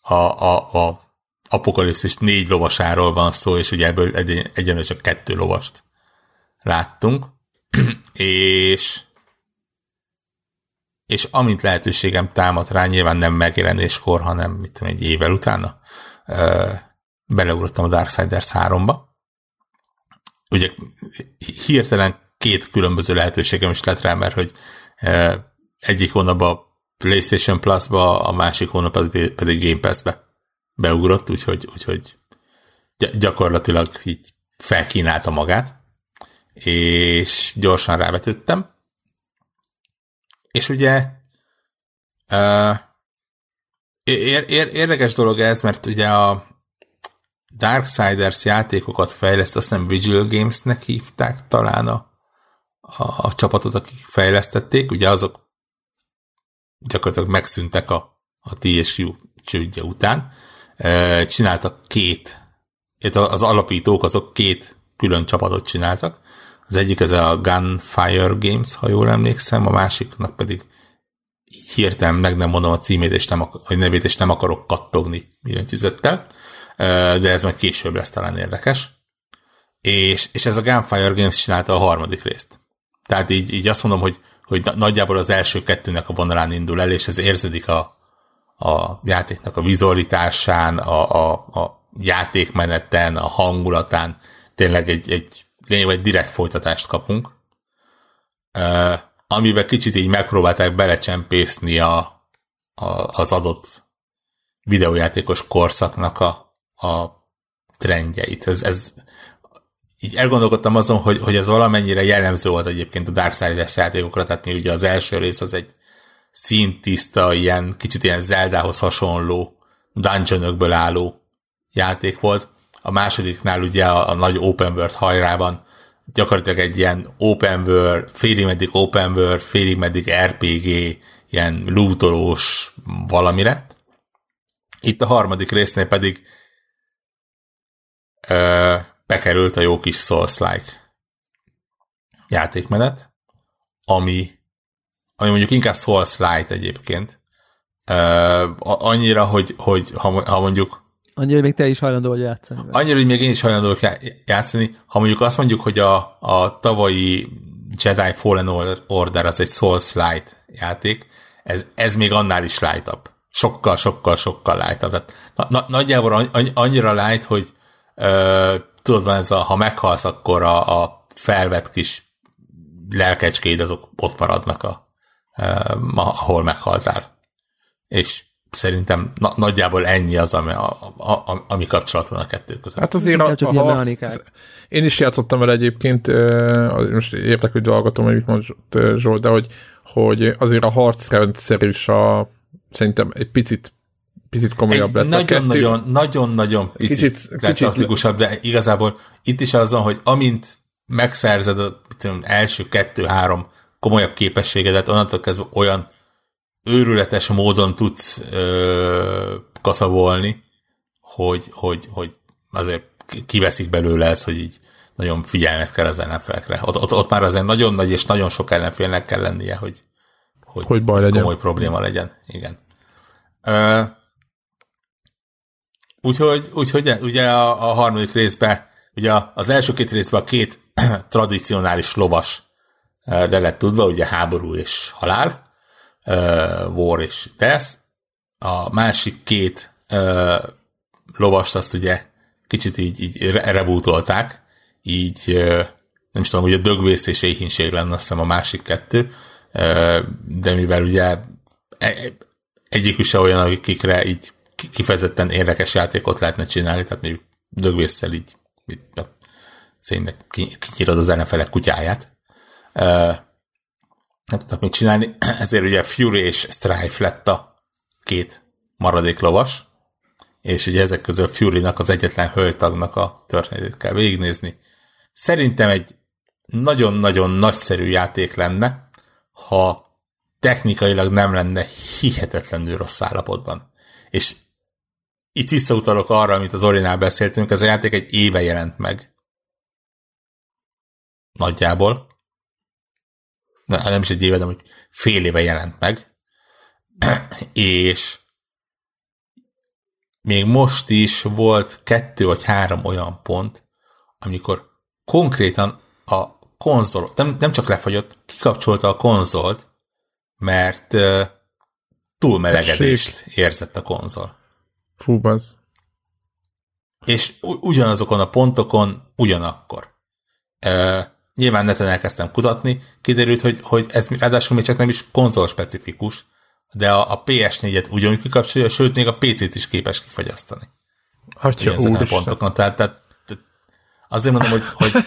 a, a, a apokalipszis négy lovasáról van szó, és ugye ebből egy, egyenlően csak kettő lovast láttunk, és és amint lehetőségem támadt rá, nyilván nem megjelenéskor, hanem mit tudom, egy évvel utána, beleugrottam a Darksiders 3-ba. Ugye hirtelen két különböző lehetőségem is lett rá, mert hogy egyik hónapban PlayStation Plus-ba, a másik hónap pedig, Game Pass-be beugrott, úgyhogy, úgyhogy gyakorlatilag így felkínálta magát, és gyorsan rávetődtem. És ugye uh, ér, ér, érdekes dolog ez, mert ugye a Darksiders játékokat fejleszt, azt hiszem Visual Gamesnek hívták talán a, a, a csapatot, akik fejlesztették, ugye azok gyakorlatilag megszűntek a, a TSU csődje után. Csináltak két, az alapítók azok két külön csapatot csináltak. Az egyik ez a Gunfire Games, ha jól emlékszem, a másiknak pedig így hirtelen meg nem mondom a címét, és nem a nevét, és nem akarok kattogni billentyűzettel, de ez meg később lesz talán érdekes. És, és ez a Gunfire Games csinálta a harmadik részt. Tehát így, így azt mondom, hogy hogy nagyjából az első kettőnek a vonalán indul el, és ez érződik a, a játéknak a vizualitásán, a, a, a játékmeneten, a hangulatán, tényleg egy, egy lényeg, egy direkt folytatást kapunk, amiben kicsit így megpróbálták belecsempészni a, a, az adott videójátékos korszaknak a, a trendjeit. Ez, ez így elgondolkodtam azon, hogy, hogy ez valamennyire jellemző volt egyébként a Darksiders játékokra, tehát ugye az első rész az egy színtiszta, ilyen kicsit ilyen Zeldához hasonló dungeonökből álló játék volt. A másodiknál ugye a, a nagy open world hajrában gyakorlatilag egy ilyen open world, félig meddig open world, félig meddig RPG, ilyen lootolós valami lett. Itt a harmadik résznél pedig bekerült a jó kis Souls-like játékmenet, ami, ami mondjuk inkább Souls Light egyébként. Uh, annyira, hogy, hogy ha, ha mondjuk Annyira, hogy még te is hajlandó vagy játszani. Annyira, hogy még én is hajlandó vagyok játszani. Ha mondjuk azt mondjuk, hogy a, a tavalyi Jedi Fallen Order az egy Souls Light játék, ez, ez még annál is lightabb. sokkal, sokkal, sokkal lightabb. Tehát, na, na, nagyjából annyira light, hogy tudod, van ez a, ha meghalsz, akkor a, a felvett kis lelkecskéd azok ott maradnak, a, ahol meghaltál. És szerintem na, nagyjából ennyi az, ami, a, a, a, ami kapcsolat van a kettő között. Hát azért a, csak a harc, én is játszottam vele egyébként, most értek, hogy dolgotom, hogy mit mondott Zsolt, de hogy, hogy azért a harcrendszer is a, szerintem egy picit picit komolyabb egy lett. Nagyon-nagyon, nagyon-nagyon picit, kicsit, kicsit de igazából itt is az van, hogy amint megszerzed az első kettő-három komolyabb képességedet, onnantól kezdve olyan őrületes módon tudsz ö, kaszabolni, hogy, hogy, hogy azért kiveszik belőle ez, hogy így nagyon figyelnek kell az ellenfelekre. Ott, ott, ott már azért nagyon nagy és nagyon sok ellenfélnek kell lennie, hogy, hogy, hogy baj legyen. komoly probléma legyen. Igen. Ö, úgyhogy, úgyhogy ugye a, a harmadik részben, ugye az első két részben a két tradicionális lovas le lett tudva, ugye háború és halál, uh, War és Death. A másik két uh, lovast azt ugye kicsit így, így rebootolták, így uh, nem is tudom, hogy a dögvész és éhínség lenne azt hiszem a másik kettő, uh, de mivel ugye e, e, egyikük se olyan, akikre így kifejezetten érdekes játékot lehetne csinálni, tehát mondjuk dögvészsel így, így szénynek kinyírod az ellenfelek kutyáját. Uh, nem tudtak mit csinálni, ezért ugye Fury és Strife lett a két maradék lovas, és ugye ezek közül Fury-nak az egyetlen hölgytagnak a történetét kell végignézni. Szerintem egy nagyon-nagyon nagyszerű játék lenne, ha technikailag nem lenne hihetetlenül rossz állapotban. És itt visszautalok arra, amit az Orinál beszéltünk, ez a játék egy éve jelent meg. Nagyjából nem is egy éve, de hogy fél éve jelent meg, és még most is volt kettő vagy három olyan pont, amikor konkrétan a konzol, nem, nem csak lefagyott, kikapcsolta a konzolt, mert uh, túlmelegedést érzett a konzol. Fú, az. És ugyanazokon a pontokon ugyanakkor. Uh, Nyilván neten elkezdtem kutatni, kiderült, hogy, hogy ez ráadásul még csak nem is konzol specifikus, de a, a PS4-et ugyanúgy kikapcsolja, sőt, még a PC-t is képes kifagyasztani. Atya, a pontokon. Tehát, tehát, azért mondom, hogy, hogy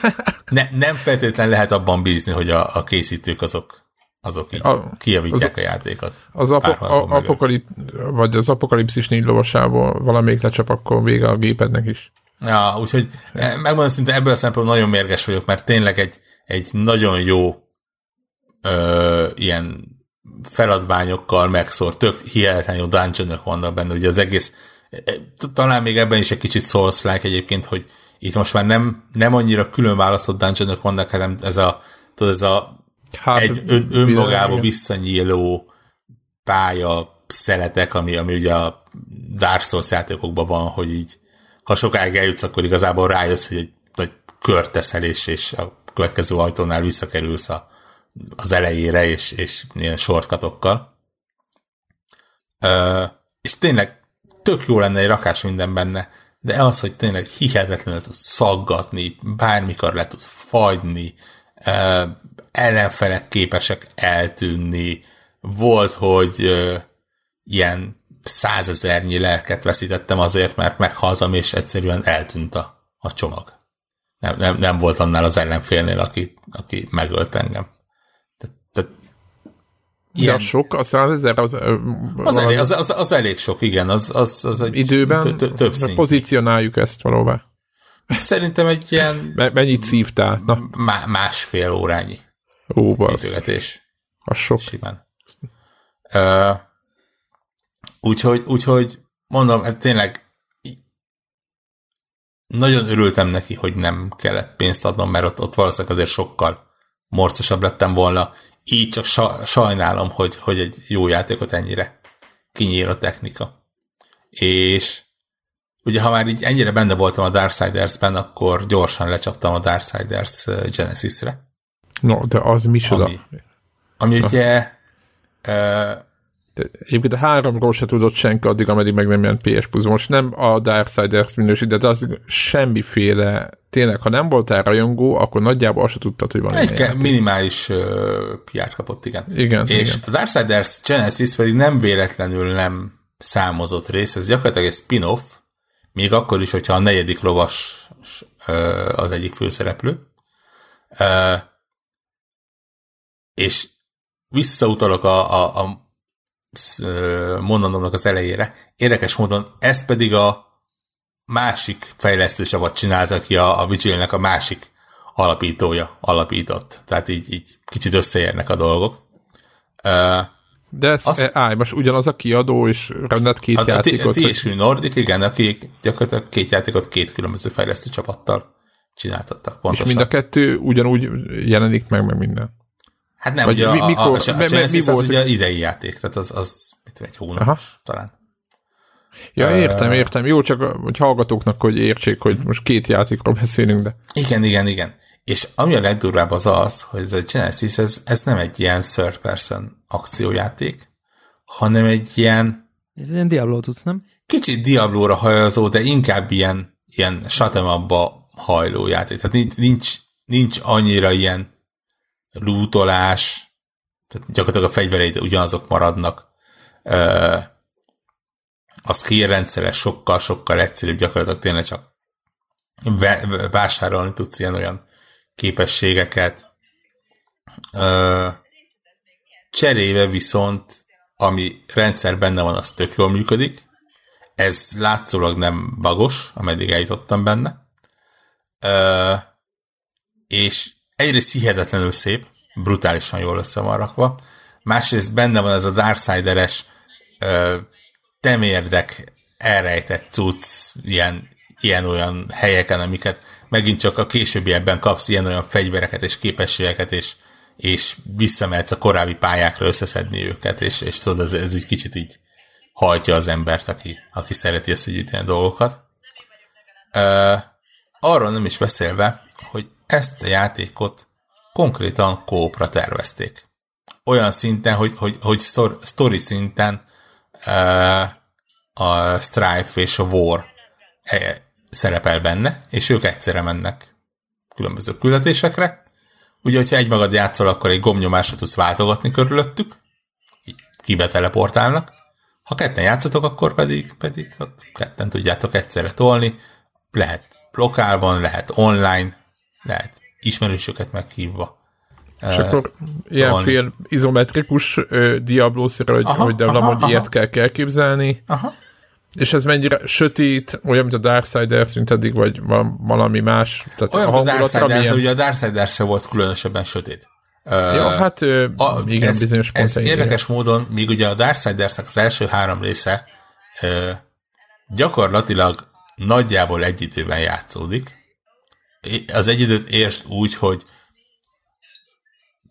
ne, nem feltétlenül lehet abban bízni, hogy a, a készítők azok azok így a, kijavítják az, a játékot. Az apo, a, apokalip, vagy az apokalipszis négy lovasából valamelyik lecsap, akkor vége a gépednek is. Ja, úgyhogy eh, megmondom szinte ebből a szempontból nagyon mérges vagyok, mert tényleg egy, egy nagyon jó ö, ilyen feladványokkal megszór, tök hihetetlen jó dungeonok vannak benne, ugye az egész, eh, talán még ebben is egy kicsit souls like egyébként, hogy itt most már nem, nem annyira külön választott dungeonok vannak, hanem ez a, tudod, ez a hát, egy ön, önmagába visszanyíló pálya szeletek, ami, ami ugye a Dark Souls játékokban van, hogy így ha sokáig eljutsz, akkor igazából rájössz, hogy egy nagy kört teszel, és, és a következő ajtónál visszakerülsz a, az elejére, és, és ilyen shortcutokkal. Ö, és tényleg tök jó lenne egy rakás minden benne, de az, hogy tényleg hihetetlenül tud szaggatni, bármikor le tud fagyni, ö, ellenfelek képesek eltűnni, volt, hogy ö, ilyen százezernyi lelket veszítettem azért, mert meghaltam, és egyszerűen eltűnt a, a csomag. Nem, nem, nem volt annál az ellenfélnél, aki, aki megölt engem. Tehát, ilyen... De az sok, a százezer az, az, elég, az, az, az, elég sok, igen, az, az, az egy időben több szint. pozícionáljuk ezt valóban. Szerintem egy ilyen... Mennyit szívtál? Na. Másfél órányi. Ó, basz. Az sok. Simán. Uh, Úgyhogy, úgyhogy mondom, ez tényleg nagyon örültem neki, hogy nem kellett pénzt adnom, mert ott, ott valószínűleg azért sokkal morcosabb lettem volna. Így csak sa, sajnálom, hogy, hogy egy jó játékot ennyire kinyír a technika. És ugye ha már így ennyire benne voltam a Darksiders-ben, akkor gyorsan lecsaptam a Darksiders Genesis-re. No, de az mi Ami, ami ugye uh, De egyébként a háromról se tudott senki addig, ameddig meg nem jelent PS Plus. Most nem a Darksiders minősít, de az semmiféle, tényleg, ha nem voltál rajongó, akkor nagyjából azt se tudtad, hogy van egy Egy minimális uh, PR kapott, igen. Igen. És igen. a Darksiders Genesis pedig nem véletlenül nem számozott rész, ez gyakorlatilag egy spin-off, még akkor is, hogyha a negyedik lovas uh, az egyik főszereplő. Uh, és visszautalok a, a, a mondanomnak az elejére. Érdekes módon ez pedig a másik fejlesztő csapat csinálta, aki a, a Vigilnek a másik alapítója alapított. Tehát így, így kicsit összeérnek a dolgok. De ez, azt, állj, most ugyanaz a kiadó és rendelt két a, játékot? A TSU Nordic, igen, akik gyakorlatilag két játékot két különböző fejlesztő csapattal csináltattak. Pontosan. És mind a kettő ugyanúgy jelenik meg, meg minden. Hát nem, Vagy ugye mi, a, mikor, a, a, a Genesis mi, mi az ugye idei játék, tehát az, az mit egy hónapos Aha. talán. Ja, értem, értem. Jó, csak hogy hallgatóknak, hogy értsék, hogy most két játékról beszélünk, de... Igen, igen, igen. És ami a legdurvább az az, hogy ez a Genesis, ez, ez nem egy ilyen third person akciójáték, hanem egy ilyen... Ez ilyen Diablo tudsz, nem? Kicsit Diablóra hajazó, de inkább ilyen, ilyen satemabba hajló játék. Tehát nincs, nincs, nincs annyira ilyen lootolás, tehát gyakorlatilag a fegyvereid ugyanazok maradnak. Ö, a skill rendszere sokkal-sokkal egyszerűbb, gyakorlatilag tényleg csak vásárolni tudsz ilyen olyan képességeket. Cserébe viszont, ami rendszer benne van, az tök jól működik. Ez látszólag nem bagos, ameddig eljutottam benne. És egyrészt hihetetlenül szép, brutálisan jól össze van rakva, másrészt benne van ez a Darksideres temérdek elrejtett cucc ilyen, ilyen-olyan helyeken, amiket megint csak a későbbi ebben kapsz ilyen-olyan fegyvereket és képességeket, és, és visszamehetsz a korábbi pályákra összeszedni őket, és, és tudod, ez, ez egy kicsit így hajtja az embert, aki, aki szereti összegyűjteni a dolgokat. Uh, arról nem is beszélve, hogy ezt a játékot konkrétan kópra tervezték. Olyan szinten, hogy, hogy, hogy story szinten uh, a Strife és a War e, szerepel benne, és ők egyszerre mennek különböző küldetésekre. Ugye, hogyha egy magad játszol, akkor egy gombnyomásra tudsz váltogatni körülöttük, így kibe teleportálnak. Ha ketten játszatok, akkor pedig, pedig ott ketten tudjátok egyszerre tolni. Lehet lokálban, lehet online, lehet ismerősöket meghívva. És uh, akkor ilyen fél izometrikus uh, diablo hogy, aha, hogy aha, aha. ilyet kell elképzelni. Aha. És ez mennyire sötét, olyan, mint a Darksiders, mint eddig, vagy valami más? Tehát olyan, mint a Darksiders, milyen... ugye a Darksiders se volt különösebben sötét. Uh, ja, hát a, igen, ez, bizonyos Ez érdekes módon, míg ugye a Darksiders-nek az első három része uh, gyakorlatilag nagyjából egy időben játszódik, az egy időt értsd úgy, hogy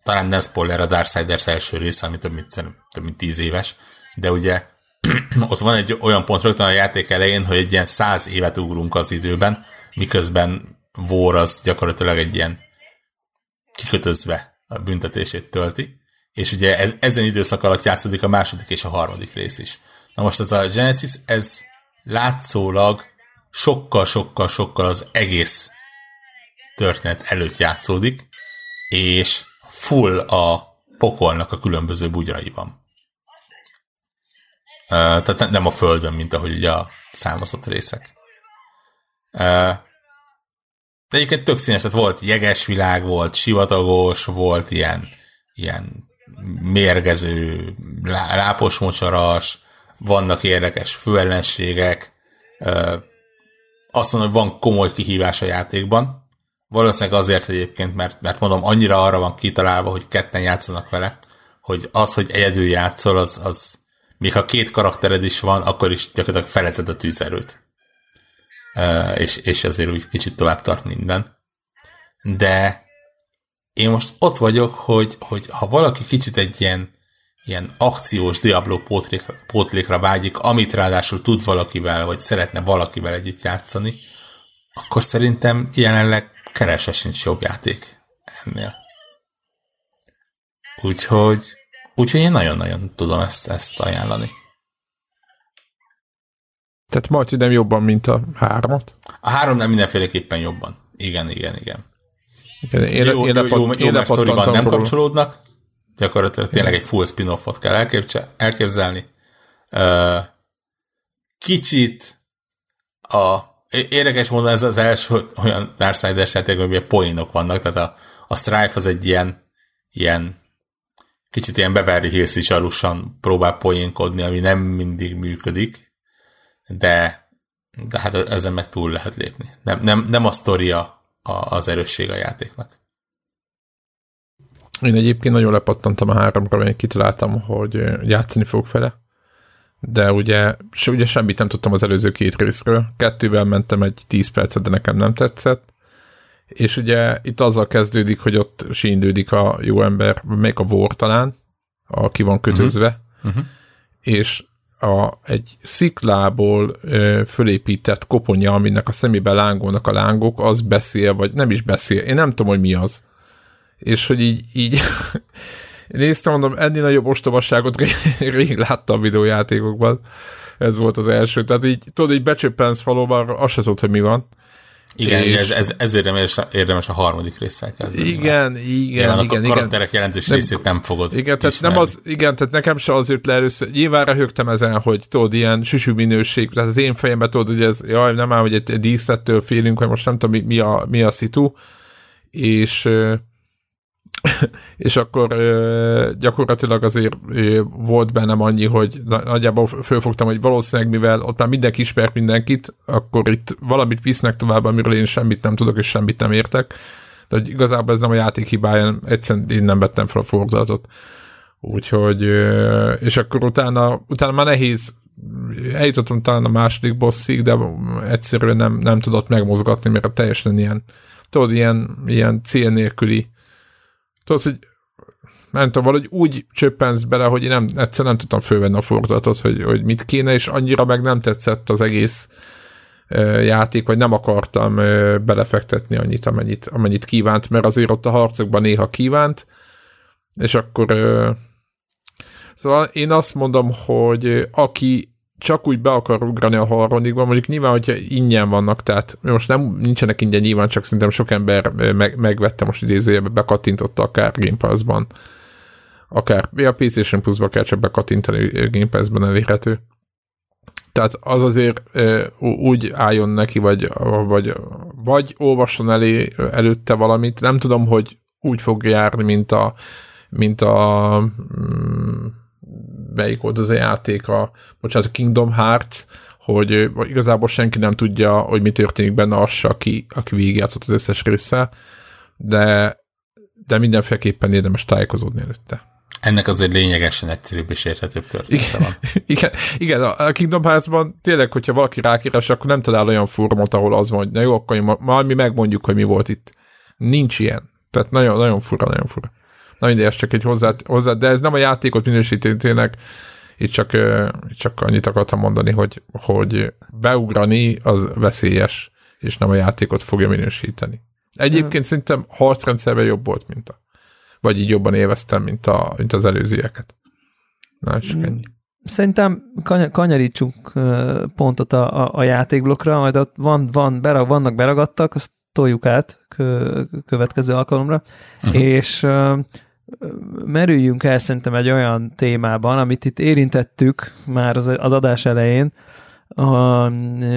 talán nem spoiler a Darksiders első része, ami több mint, több mint tíz éves, de ugye ott van egy olyan pont rögtön a játék elején, hogy egy ilyen száz évet ugrunk az időben, miközben War az gyakorlatilag egy ilyen kikötözve a büntetését tölti, és ugye ez, ezen időszak alatt játszódik a második és a harmadik rész is. Na most ez a Genesis, ez látszólag sokkal-sokkal-sokkal az egész történet előtt játszódik, és full a pokolnak a különböző bugyraiban. Tehát nem a földön, mint ahogy ugye a számozott részek. De egyébként tök színes, tehát volt jeges világ, volt sivatagos, volt ilyen, ilyen mérgező, lápos mocsaras, vannak érdekes főellenségek. Uh, azt mondom, hogy van komoly kihívás a játékban, Valószínűleg azért egyébként, mert, mert mondom, annyira arra van kitalálva, hogy ketten játszanak vele, hogy az, hogy egyedül játszol, az, az még ha két karaktered is van, akkor is gyakorlatilag felezed a tűzerőt. És, és azért úgy kicsit tovább tart minden. De én most ott vagyok, hogy, hogy ha valaki kicsit egy ilyen, ilyen akciós Diablo pótlékra, pótlékra vágyik, amit ráadásul tud valakivel, vagy szeretne valakivel együtt játszani, akkor szerintem jelenleg keresve sincs jobb játék ennél. Úgyhogy, Úgyhogy én nagyon-nagyon tudom ezt, ezt ajánlani. Tehát Marti nem jobban, mint a hármat? A három nem mindenféleképpen jobban. Igen, igen, igen. igen én, jó, én, jó, jó, jó, meg sztoriban nem kapcsolódnak, gyakorlatilag tényleg egy full spin-offot kell elképze- elképzelni. Kicsit a érdekes módon ez az első olyan Darksiders játék, amiben poénok vannak, tehát a, a Strife az egy ilyen, ilyen kicsit ilyen Beverly Hills is alusan próbál poénkodni, ami nem mindig működik, de, de hát ezen meg túl lehet lépni. Nem, nem, nem a sztoria az erősség a játéknak. Én egyébként nagyon lepattantam a háromra, mert kitaláltam, hogy játszani fogok vele, de ugye, se, ugye semmit nem tudtam az előző két részről. Kettővel mentem egy 10 percet, de nekem nem tetszett. És ugye itt azzal kezdődik, hogy ott síndődik a jó ember, még a vor talán, aki van kötözve, uh-huh. Uh-huh. és a, egy sziklából ö, fölépített koponya, aminek a szemébe lángolnak a lángok, az beszél, vagy nem is beszél. Én nem tudom, hogy mi az. És hogy így, így néztem, mondom, ennél nagyobb ostobaságot rég láttam videójátékokban. Ez volt az első. Tehát így, tudod, így becsöppensz valóban, azt se tudod, hogy mi van. Igen, és... ez, ez, ez érdemes, érdemes a harmadik résszel kezdeni. Igen, igen, a igen. A karakterek igen. jelentős nem, részét nem fogod Igen, tehát nem az, igen, tehát nekem se az jött le először. Nyilván röhögtem ezen, hogy tudod, ilyen süsű minőség, tehát az én fejemben tudod, hogy ez, jaj, nem áll, hogy egy díszlettől félünk, hogy most nem tudom, mi, mi, a, mi a szitu, és és akkor gyakorlatilag azért volt bennem annyi, hogy nagyjából fölfogtam, hogy valószínűleg mivel ott már mindenki ismert mindenkit, akkor itt valamit visznek tovább, amiről én semmit nem tudok, és semmit nem értek. De hogy igazából ez nem a játék hibája, egyszerűen én nem vettem fel a fordulatot. Úgyhogy, és akkor utána, utána már nehéz eljutottam talán a második bosszig, de egyszerűen nem, nem tudott megmozgatni, mert teljesen ilyen, tudod, ilyen, ilyen cél nélküli tudod, hogy nem tudom, valahogy úgy csöppensz bele, hogy én nem, egyszer nem tudtam fölvenni a fordulatot, hogy, hogy mit kéne, és annyira meg nem tetszett az egész játék, vagy nem akartam belefektetni annyit, amennyit, amennyit kívánt, mert azért ott a harcokban néha kívánt, és akkor szóval én azt mondom, hogy aki csak úgy be akar ugrani a harmadikba, mondjuk nyilván, hogyha ingyen vannak, tehát most nem nincsenek ingyen nyilván, csak szerintem sok ember meg, megvette most idézőjebe, bekattintotta akár Game Pass-ban, akár a PlayStation Plus-ba kell csak bekattintani Game Pass-ban elérhető. Tehát az azért úgy álljon neki, vagy, vagy, vagy olvasson elé előtte valamit. Nem tudom, hogy úgy fog járni, mint a, mint a mm, melyik volt az a játék, a, bocsánat, a Kingdom Hearts, hogy igazából senki nem tudja, hogy mi történik benne az, aki, aki végigjátszott az összes része, de, de mindenféleképpen érdemes tájékozódni előtte. Ennek azért lényegesen egyszerűbb és érthetőbb története van. igen, igen, a Kingdom Hearts-ban tényleg, hogyha valaki rákíres, akkor nem talál olyan fórumot, ahol az van, hogy na jó, akkor majd mi megmondjuk, hogy mi volt itt. Nincs ilyen. Tehát nagyon, nagyon fura, nagyon fura. Na mindegy, ez csak egy hozzá, hozzá, de ez nem a játékot minősíti tényleg, itt csak, itt csak annyit akartam mondani, hogy, hogy beugrani az veszélyes, és nem a játékot fogja minősíteni. Egyébként hmm. szerintem harcrendszerben jobb volt, mint a, vagy így jobban élveztem, mint, a, mint az előzőeket. Na, és ennyi. Szerintem kany- kanyarítsunk pontot a, a, a játékblokkra, majd ott van, van, berag, vannak beragadtak, azt toljuk át kö, következő alkalomra, uh-huh. és merüljünk el szerintem egy olyan témában, amit itt érintettük már az, az adás elején,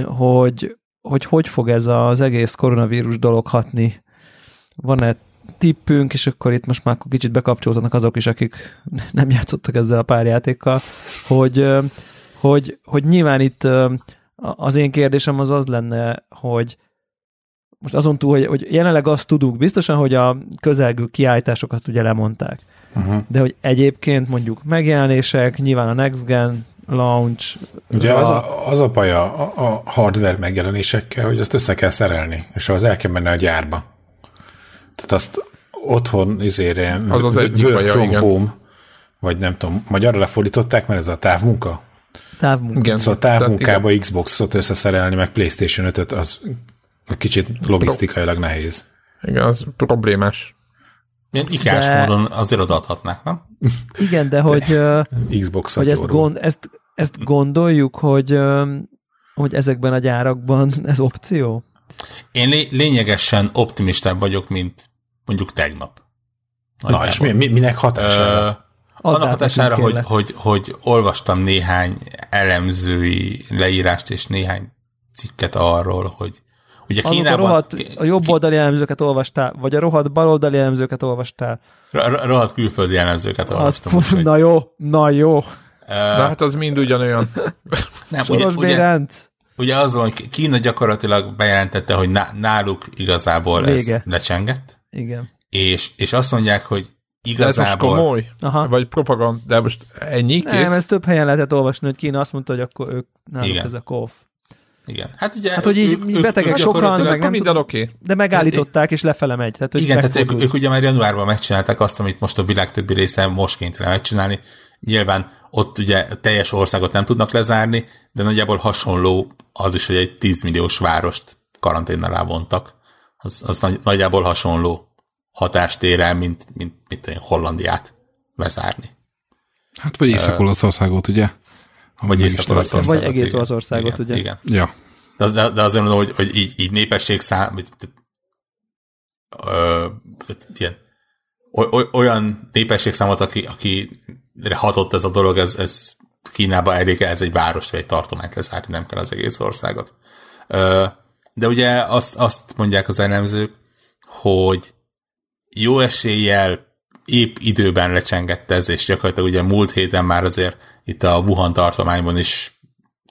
hogy, hogy hogy fog ez az egész koronavírus dolog hatni. Van-e tippünk, és akkor itt most már kicsit bekapcsolódnak azok is, akik nem játszottak ezzel a pár játékkal, hogy, hogy, hogy nyilván itt az én kérdésem az az lenne, hogy most azon túl, hogy, hogy jelenleg azt tudunk, biztosan, hogy a közelgő kiállításokat ugye lemondták. Uh-huh. De hogy egyébként mondjuk megjelenések, nyilván a Next Gen launch. Ugye az a, az a baj a, a hardware megjelenésekkel, hogy azt össze kell szerelni, és az el kell menni a gyárba. Tehát azt otthon izére az az egyik work from igen. home, vagy nem tudom, magyarra lefordították, mert ez a távmunka. Távmunka. Igen. Szóval távmunkába Xbox-ot összeszerelni, meg PlayStation 5-öt, az Kicsit logisztikailag nehéz. Igen, az problémás. Ilyen ikás de... módon azért odaadhatnák, nem? Igen, de hogy, Xbox hogy ezt, gond, ezt, ezt gondoljuk, hogy, hogy ezekben a gyárakban ez opció? Én lé- lényegesen optimistább vagyok, mint mondjuk tegnap. Na, és mi, mi, minek hatására? annak hatására, hogy, hogy, hogy olvastam néhány elemzői leírást és néhány cikket arról, hogy ugye Azok Kínában... A, rohadt, a jobb oldali elemzőket olvastál, vagy a rohadt baloldali elemzőket olvastál? Rohadt külföldi elemzőket olvastam. Az, úgy, na jó, na jó. Na hát az mind ugyanolyan. Nem, ugye, ugye, ugye az van, Kína gyakorlatilag bejelentette, hogy náluk igazából Vége. ez lecsengett. Igen. És, és azt mondják, hogy igazából... De ez most komoly? Aha. Vagy propaganda, de most ennyi kész? Nem, ez több helyen lehetett olvasni, hogy Kína azt mondta, hogy akkor ők náluk Igen. ez a KOF. Igen. Hát ugye... Hát, hogy így ők, betegek ők sokan, meg nem minden oké. Okay. De megállították, és lefele megy. Tehát, hogy igen, tehát ők, ők, ugye már januárban megcsinálták azt, amit most a világ többi része most kénytelen megcsinálni. Nyilván ott ugye teljes országot nem tudnak lezárni, de nagyjából hasonló az is, hogy egy 10 milliós várost karantén alá vontak. Az, az nagy, nagyjából hasonló hatást ér el, mint, mint mint én, Hollandiát bezárni. Hát vagy Észak-Olaszországot, ugye? Vagy Észak-Olaszországot. Vagy egész Olaszországot, igen, ugye? Igen. Ja. De, az, de azért mondom, hogy, hogy így, így népesség szám, ö, ilyen, olyan népességszámot, aki, aki hatott ez a dolog, ez, ez Kínába elég ez egy város vagy egy tartományt lezárni, nem kell az egész országot. De ugye azt, azt mondják az elemzők, hogy jó eséllyel épp időben lecsengett ez, és gyakorlatilag ugye múlt héten már azért itt a Wuhan tartományban is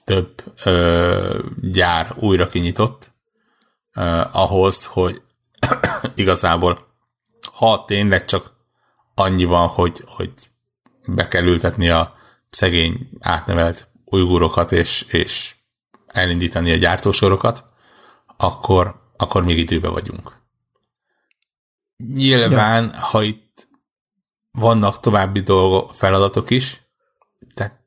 több ö, gyár újra kinyitott, ö, ahhoz, hogy igazából ha tényleg csak annyi van, hogy, hogy be kell ültetni a szegény átnevelt ujgurokat, és, és elindítani a gyártósorokat, akkor, akkor még időben vagyunk. Nyilván, ja. ha itt vannak további dolgok, feladatok is, tehát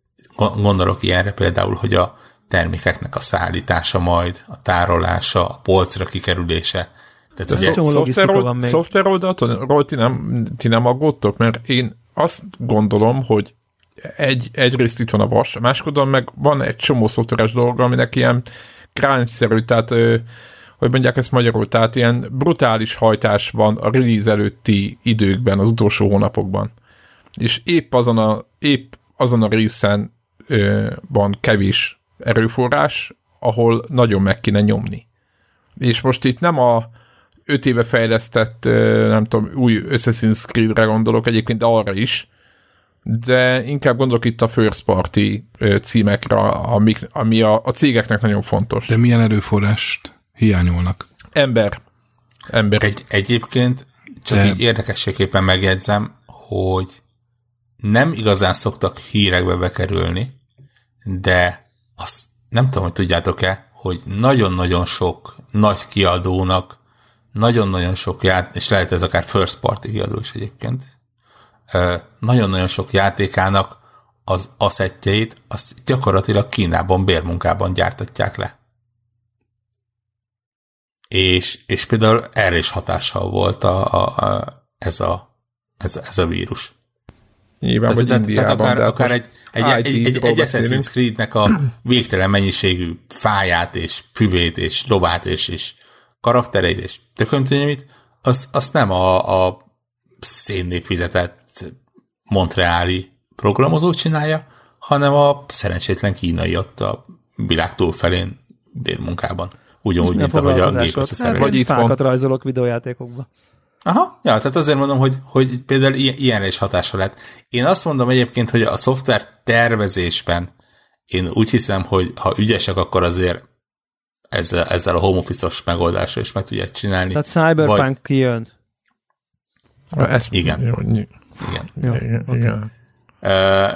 gondolok ilyenre például, hogy a termékeknek a szállítása majd, a tárolása, a polcra kikerülése. Tehát ugye, szoftver, szoftver oldalról ti nem, ti nem aggódtok, mert én azt gondolom, hogy egy, egyrészt itt van a vas, másodon meg van egy csomó szoftveres dolog, aminek ilyen crunch tehát hogy mondják ezt magyarul, tehát ilyen brutális hajtás van a release előtti időkben, az utolsó hónapokban. És épp azon a, épp azon a részen ö, van kevés erőforrás, ahol nagyon meg kéne nyomni. És most itt nem a öt éve fejlesztett, ö, nem tudom, új Assassin's Creed-re gondolok, egyébként arra is, de inkább gondolok itt a first party címekre, amik, ami a, a cégeknek nagyon fontos. De milyen erőforrást hiányolnak. Ember. Ember. Egy, egyébként csak De... így érdekességképpen megjegyzem, hogy nem igazán szoktak hírekbe bekerülni, de azt nem tudom, hogy tudjátok-e, hogy nagyon-nagyon sok nagy kiadónak, nagyon-nagyon sok ját, és lehet ez akár first party kiadó is egyébként, nagyon-nagyon sok játékának az asszettjeit, azt gyakorlatilag Kínában bérmunkában gyártatják le és, és például erre is hatással volt a, a, a, ez, a, ez, ez a vírus. Nyilván, vagy tehát, Indiában. Tehát akár, akár egy, egy, egy, egy, egy Assassin's Creed-nek a végtelen mennyiségű fáját, és füvét, és lovát, és, és karaktereit, és tökömtényemit, az, azt nem a, a szénnél fizetett montreáli programozó csinálja, hanem a szerencsétlen kínai ott a világ túlfelén bérmunkában. Ugyanúgy, mint ahogy a gép összeszerelés. Vagy itt fákat rajzolok videójátékokba. Aha, ja, tehát azért mondom, hogy, hogy például ilyen, ilyenre is hatása lett. Én azt mondom egyébként, hogy a szoftver tervezésben én úgy hiszem, hogy ha ügyesek, akkor azért ezzel, ezzel a home office-os megoldással is meg tudják csinálni. Tehát Cyberpunk vagy... kijön. Ezt igen. Jó, igen. Jó, igen. Okay. igen. Uh,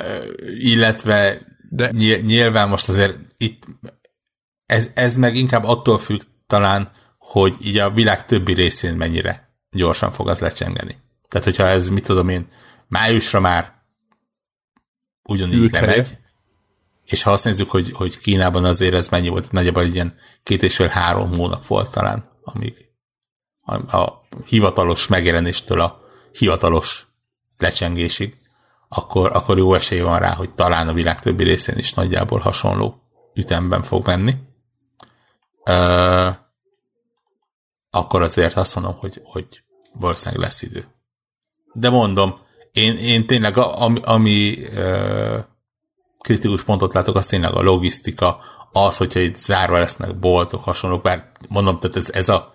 illetve De... nyilván most azért itt ez, ez meg inkább attól függ talán, hogy így a világ többi részén mennyire gyorsan fog az lecsengeni. Tehát, hogyha ez, mit tudom én, májusra már ugyanígy lemegy, és ha azt nézzük, hogy, hogy Kínában azért ez mennyi volt, nagyjából egy ilyen két és fél három hónap volt talán, amíg a, a hivatalos megjelenéstől a hivatalos lecsengésig, akkor, akkor jó esély van rá, hogy talán a világ többi részén is nagyjából hasonló ütemben fog menni. Ö, akkor azért azt mondom, hogy, hogy valószínűleg lesz idő. De mondom, én, én tényleg, ami, ami ö, kritikus pontot látok, az tényleg a logisztika, az, hogyha itt zárva lesznek boltok, hasonlók, bár mondom, tehát ez, ez a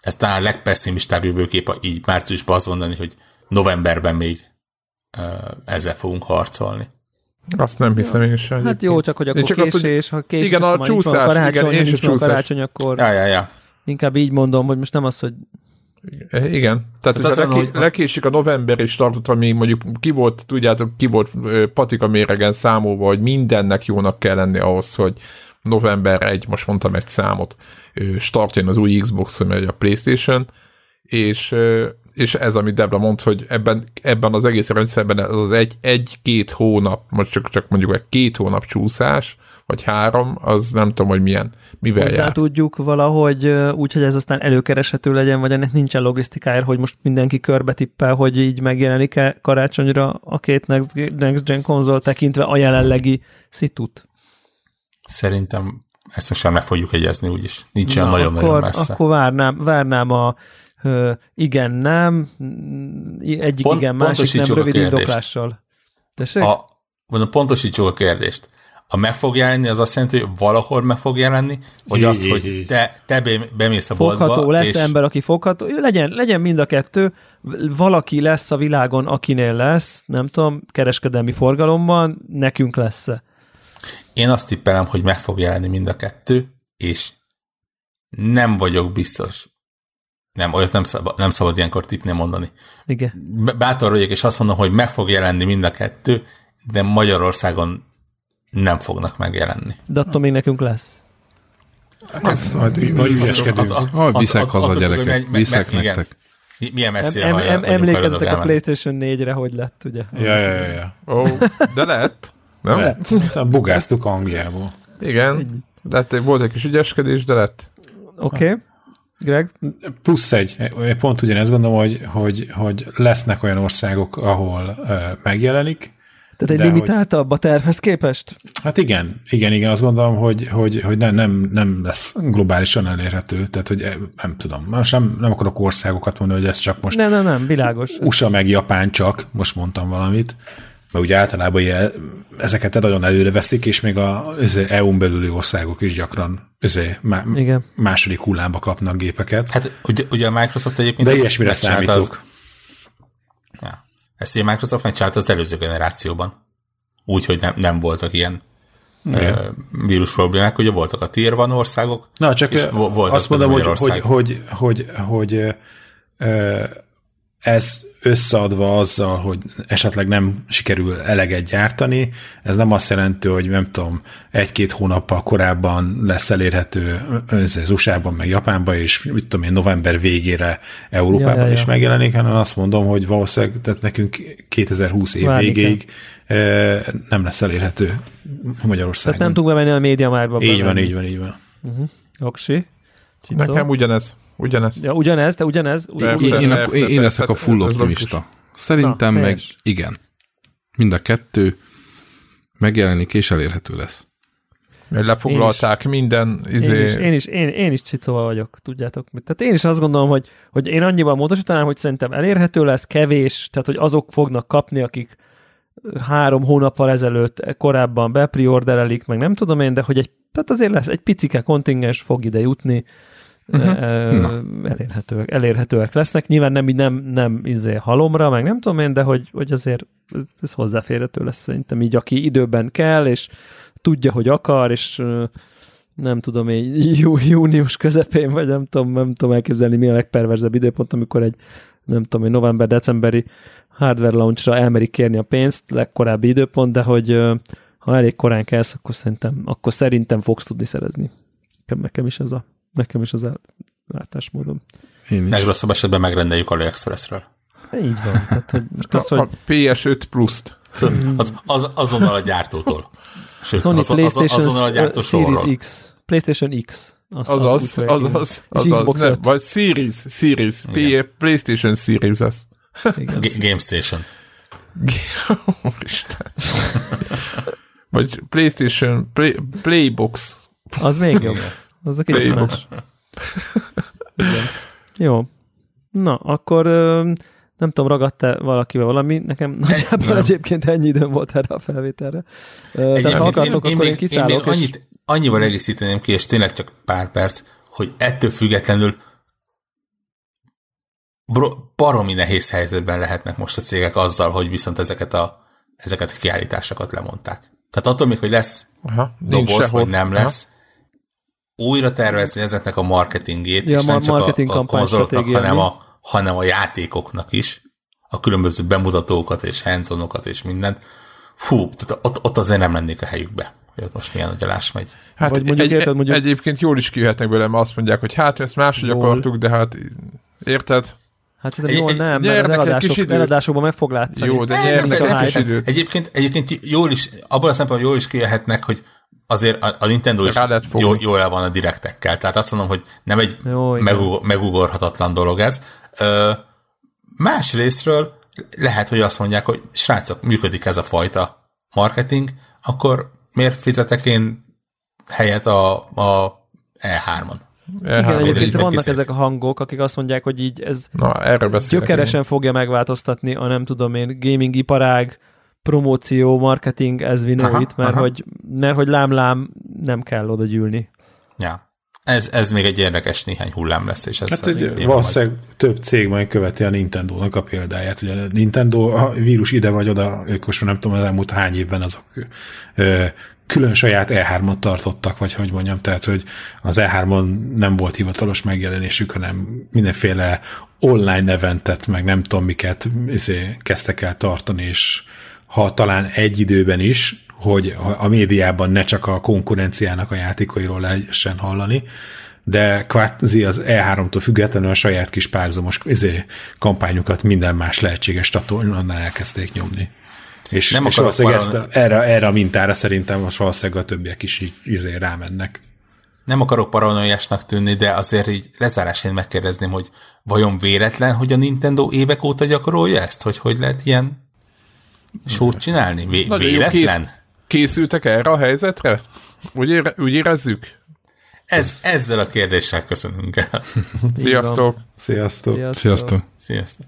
ez talán a legpesszimistább jövőkép így márciusban azt mondani, hogy novemberben még uh, ezzel fogunk harcolni. Azt nem hiszem én sem. Hát jó, csak hogy akkor csak késés, az, hogy, ha késés, igen, a csúszás, karácsony, igen, én is a karácsony, akkor ja, ja, ja. inkább így mondom, hogy most nem az, hogy igen, tehát, tehát leké, hogy... lekésik a november is tartott, ami mondjuk ki volt, tudjátok, ki volt patika méregen számolva, hogy mindennek jónak kell lenni ahhoz, hogy november 1, most mondtam egy számot, startjön az új Xbox, vagy a Playstation, és, és ez, amit Debra mond, hogy ebben, ebben az egész rendszerben az, az egy, egy-két hónap, most csak, csak mondjuk egy két hónap csúszás, vagy három, az nem tudom, hogy milyen, mivel Hozzá jár. tudjuk valahogy úgy, hogy ez aztán előkereshető legyen, vagy ennek nincsen logisztikája, hogy most mindenki körbe tippel, hogy így megjelenik-e karácsonyra a két Next, Next Gen konzol tekintve a jelenlegi szitut. Szerintem ezt most sem meg fogjuk egyezni úgyis. Nincs olyan nagyon-nagyon messze. Akkor várnám, várnám a ö, igen, nem, egyik Pont, igen, másik nem, rövid indoklással. Tessék? A, mondom, pontosítsuk a kérdést. A meg fog jelenni, az azt jelenti, hogy valahol meg fog jelenni, vagy azt, hogy te, te bemész a fogható, boltba. Fogható, lesz és... ember, aki fogható. Legyen, legyen mind a kettő. Valaki lesz a világon, akinél lesz, nem tudom, kereskedelmi forgalomban, nekünk lesz-e. Én azt tippelem, hogy meg fog jelenni mind a kettő, és nem vagyok biztos. Nem, olyat nem szabad, nem szabad ilyenkor tippnél mondani. Igen. Bátor vagyok, és azt mondom, hogy meg fog jelenni mind a kettő, de Magyarországon nem fognak megjelenni. De attól még nekünk lesz. Hát ezt majd ügyeskedünk. Viszek haza, gyerekek, viszek nektek. Milyen messzire em, em, Emlékezzetek a PlayStation 4-re, hogy lett, ugye? Ja, ja, ja. ja. Oh, de lett. Nem? Lett. Bugáztuk Angliából. Igen, de hát volt egy kis ügyeskedés, de lett. Oké. Okay. Greg? Plusz egy, pont ugyanezt gondolom, hogy, hogy, hogy lesznek olyan országok, ahol uh, megjelenik. Tehát egy limitáltabb a tervhez képest? Hát igen, igen, igen, azt gondolom, hogy, hogy, hogy nem, nem, nem lesz globálisan elérhető, tehát hogy nem tudom, most nem, nem akarok országokat mondani, hogy ez csak most nem, nem, nem, világos. USA meg Japán csak, most mondtam valamit, mert ugye általában ilyen, ezeket nagyon előre veszik, és még a EU-n belüli országok is gyakran azért, má, Igen. második hullámba kapnak gépeket. Hát ugye, ugye a Microsoft egyébként... De ilyesmire számítok. Az, ezt ugye Microsoft megcsinált az előző generációban. Úgy, hogy nem, nem voltak ilyen Igen. vírus problémák, ugye voltak a tier van országok, Na, csak és voltak azt mondom, hogy, hogy, hogy, hogy, hogy, hogy ez összeadva azzal, hogy esetleg nem sikerül eleget gyártani, ez nem azt jelenti, hogy nem tudom, egy-két hónappal korábban lesz elérhető az USA-ban, meg Japánban, és mit tudom én, november végére Európában ja, ja, ja. is megjelenik, hanem azt mondom, hogy valószínűleg tehát nekünk 2020 év Várni végéig kell. nem lesz elérhető Magyarországon. Tehát nem tudunk bemenni a média márba. Így van, így van, így van. Uh-huh. Oksi. Nekem ugyanez. Ugyanez. Ja, ugyanez, de ugyanez. Persze, én, persze, én, én leszek a full optimista. Szerintem Na, meg igen. Mind a kettő megjelenik és elérhető lesz. Mert lefoglalták én is, minden izé... Én is, én is, én, én is csicóval vagyok, tudjátok. Tehát én is azt gondolom, hogy, hogy én annyiban módosítanám, hogy szerintem elérhető lesz, kevés, tehát hogy azok fognak kapni, akik három hónappal ezelőtt korábban bepriorderelik, meg nem tudom én, de hogy egy, tehát azért lesz, egy picike kontingens fog ide jutni, uh-huh. elérhetőek, elérhetőek lesznek. Nyilván nem, nem, nem izé halomra, meg nem tudom én, de hogy, hogy azért ez, hozzáférhető lesz szerintem így, aki időben kell, és tudja, hogy akar, és nem tudom én, jú, június közepén, vagy nem tudom, nem tudom elképzelni, mi a legperverzebb időpont, amikor egy nem tudom, egy november-decemberi hardware launchra elmerik kérni a pénzt, legkorábbi időpont, de hogy ha elég korán kelsz, akkor szerintem, akkor szerintem fogsz tudni szerezni. Nekem is ez a Nekem is az látásmódom. Legrosszabb esetben megrendeljük AliExpressről. Így van. Tehát, hogy most az, hogy... A PS5 Plus-t. Az, az, azonnal a gyártótól. Sőt, Sony az, PlayStation az, azonnal a gyártó Series X. PlayStation X. Azt az az, az, az, az, az, az nem, vagy Series, Series, PlayStation Series az. Game Station. Vagy PlayStation, Play, Playbox. Az még jobb. Az a kicsit más. Jó. Na, akkor nem tudom, ragadt-e valakivel valami, nekem nagyjából egyébként ennyi időm volt erre a felvételre. De ha akartok, én, akkor én, én kiszállok. Én még annyit, és... annyival egészíteném ki, és tényleg csak pár perc, hogy ettől függetlenül baromi nehéz helyzetben lehetnek most a cégek azzal, hogy viszont ezeket a, ezeket a kiállításokat lemondták. Tehát attól még, hogy lesz Aha, doboz, vagy nem lesz, Aha. Újra tervezni ezeknek a marketingét, ja, és nem csak a, a konzoloknak, hanem a, hanem a játékoknak is, a különböző bemutatókat és hands és mindent. Fú, tehát ott, ott azért nem lennék a helyükbe hogy ott most milyen nagy alás megy. Hát Vagy mondjuk, egy, érted, mondjuk... egyébként jól is kijöhetnek belőle, mert azt mondják, hogy hát ezt máshogy jól. akartuk, de hát érted? Hát szerintem jól nem, mert az eladások, eladásokban meg fog látszani. Jó, de nyernek a hype. Egyébként, egyébként jól is, abban a szempontból jól is kijöhetnek, hogy azért a, a Nintendo is jó, jól el van a direktekkel. Tehát azt mondom, hogy nem egy jó, megug, megugorhatatlan dolog ez. Ö, más részről lehet, hogy azt mondják, hogy srácok, működik ez a fajta marketing, akkor miért fizetek én helyet a, a E3-on? Igen, egyébként vannak kiszét. ezek a hangok, akik azt mondják, hogy így ez Na, erre gyökeresen én. fogja megváltoztatni a nem tudom én gaming iparág, promóció, marketing, ez vinóit, mert, aha. Hogy, mert hogy lám-lám nem kell oda gyűlni. Ja. Ez, ez még egy érdekes néhány hullám lesz, és ez hát egy, valószínűleg majd... több cég majd követi a Nintendo-nak a példáját. Ugye a Nintendo, a vírus ide vagy oda, ők most nem tudom, az elmúlt hány évben azok ö, külön saját E3-ot tartottak, vagy hogy mondjam, tehát, hogy az E3-on nem volt hivatalos megjelenésük, hanem mindenféle online eventet, meg nem tudom miket izé, kezdtek el tartani, és ha talán egy időben is, hogy a médiában ne csak a konkurenciának a játékairól lehessen hallani, de kvázi az E3-tól függetlenül a saját kis párhuzamos izé, kampányokat minden más lehetséges csatornán elkezdték nyomni. És, nem és valószínűleg ezt a, erre, erre a mintára szerintem most valószínűleg a többiek is így izé rámennek. Nem akarok paranoiásnak tűnni, de azért így lezárásén megkérdezném, hogy vajon véletlen, hogy a Nintendo évek óta gyakorolja ezt? Hogy hogy lehet ilyen sót csinálni? Vé- véletlen? Kész, készültek erre a helyzetre? Úgy, ére, úgy érezzük? Ez, ezzel a kérdéssel köszönünk el. Sziasztok! Sziasztok! Sziasztok! Sziasztok!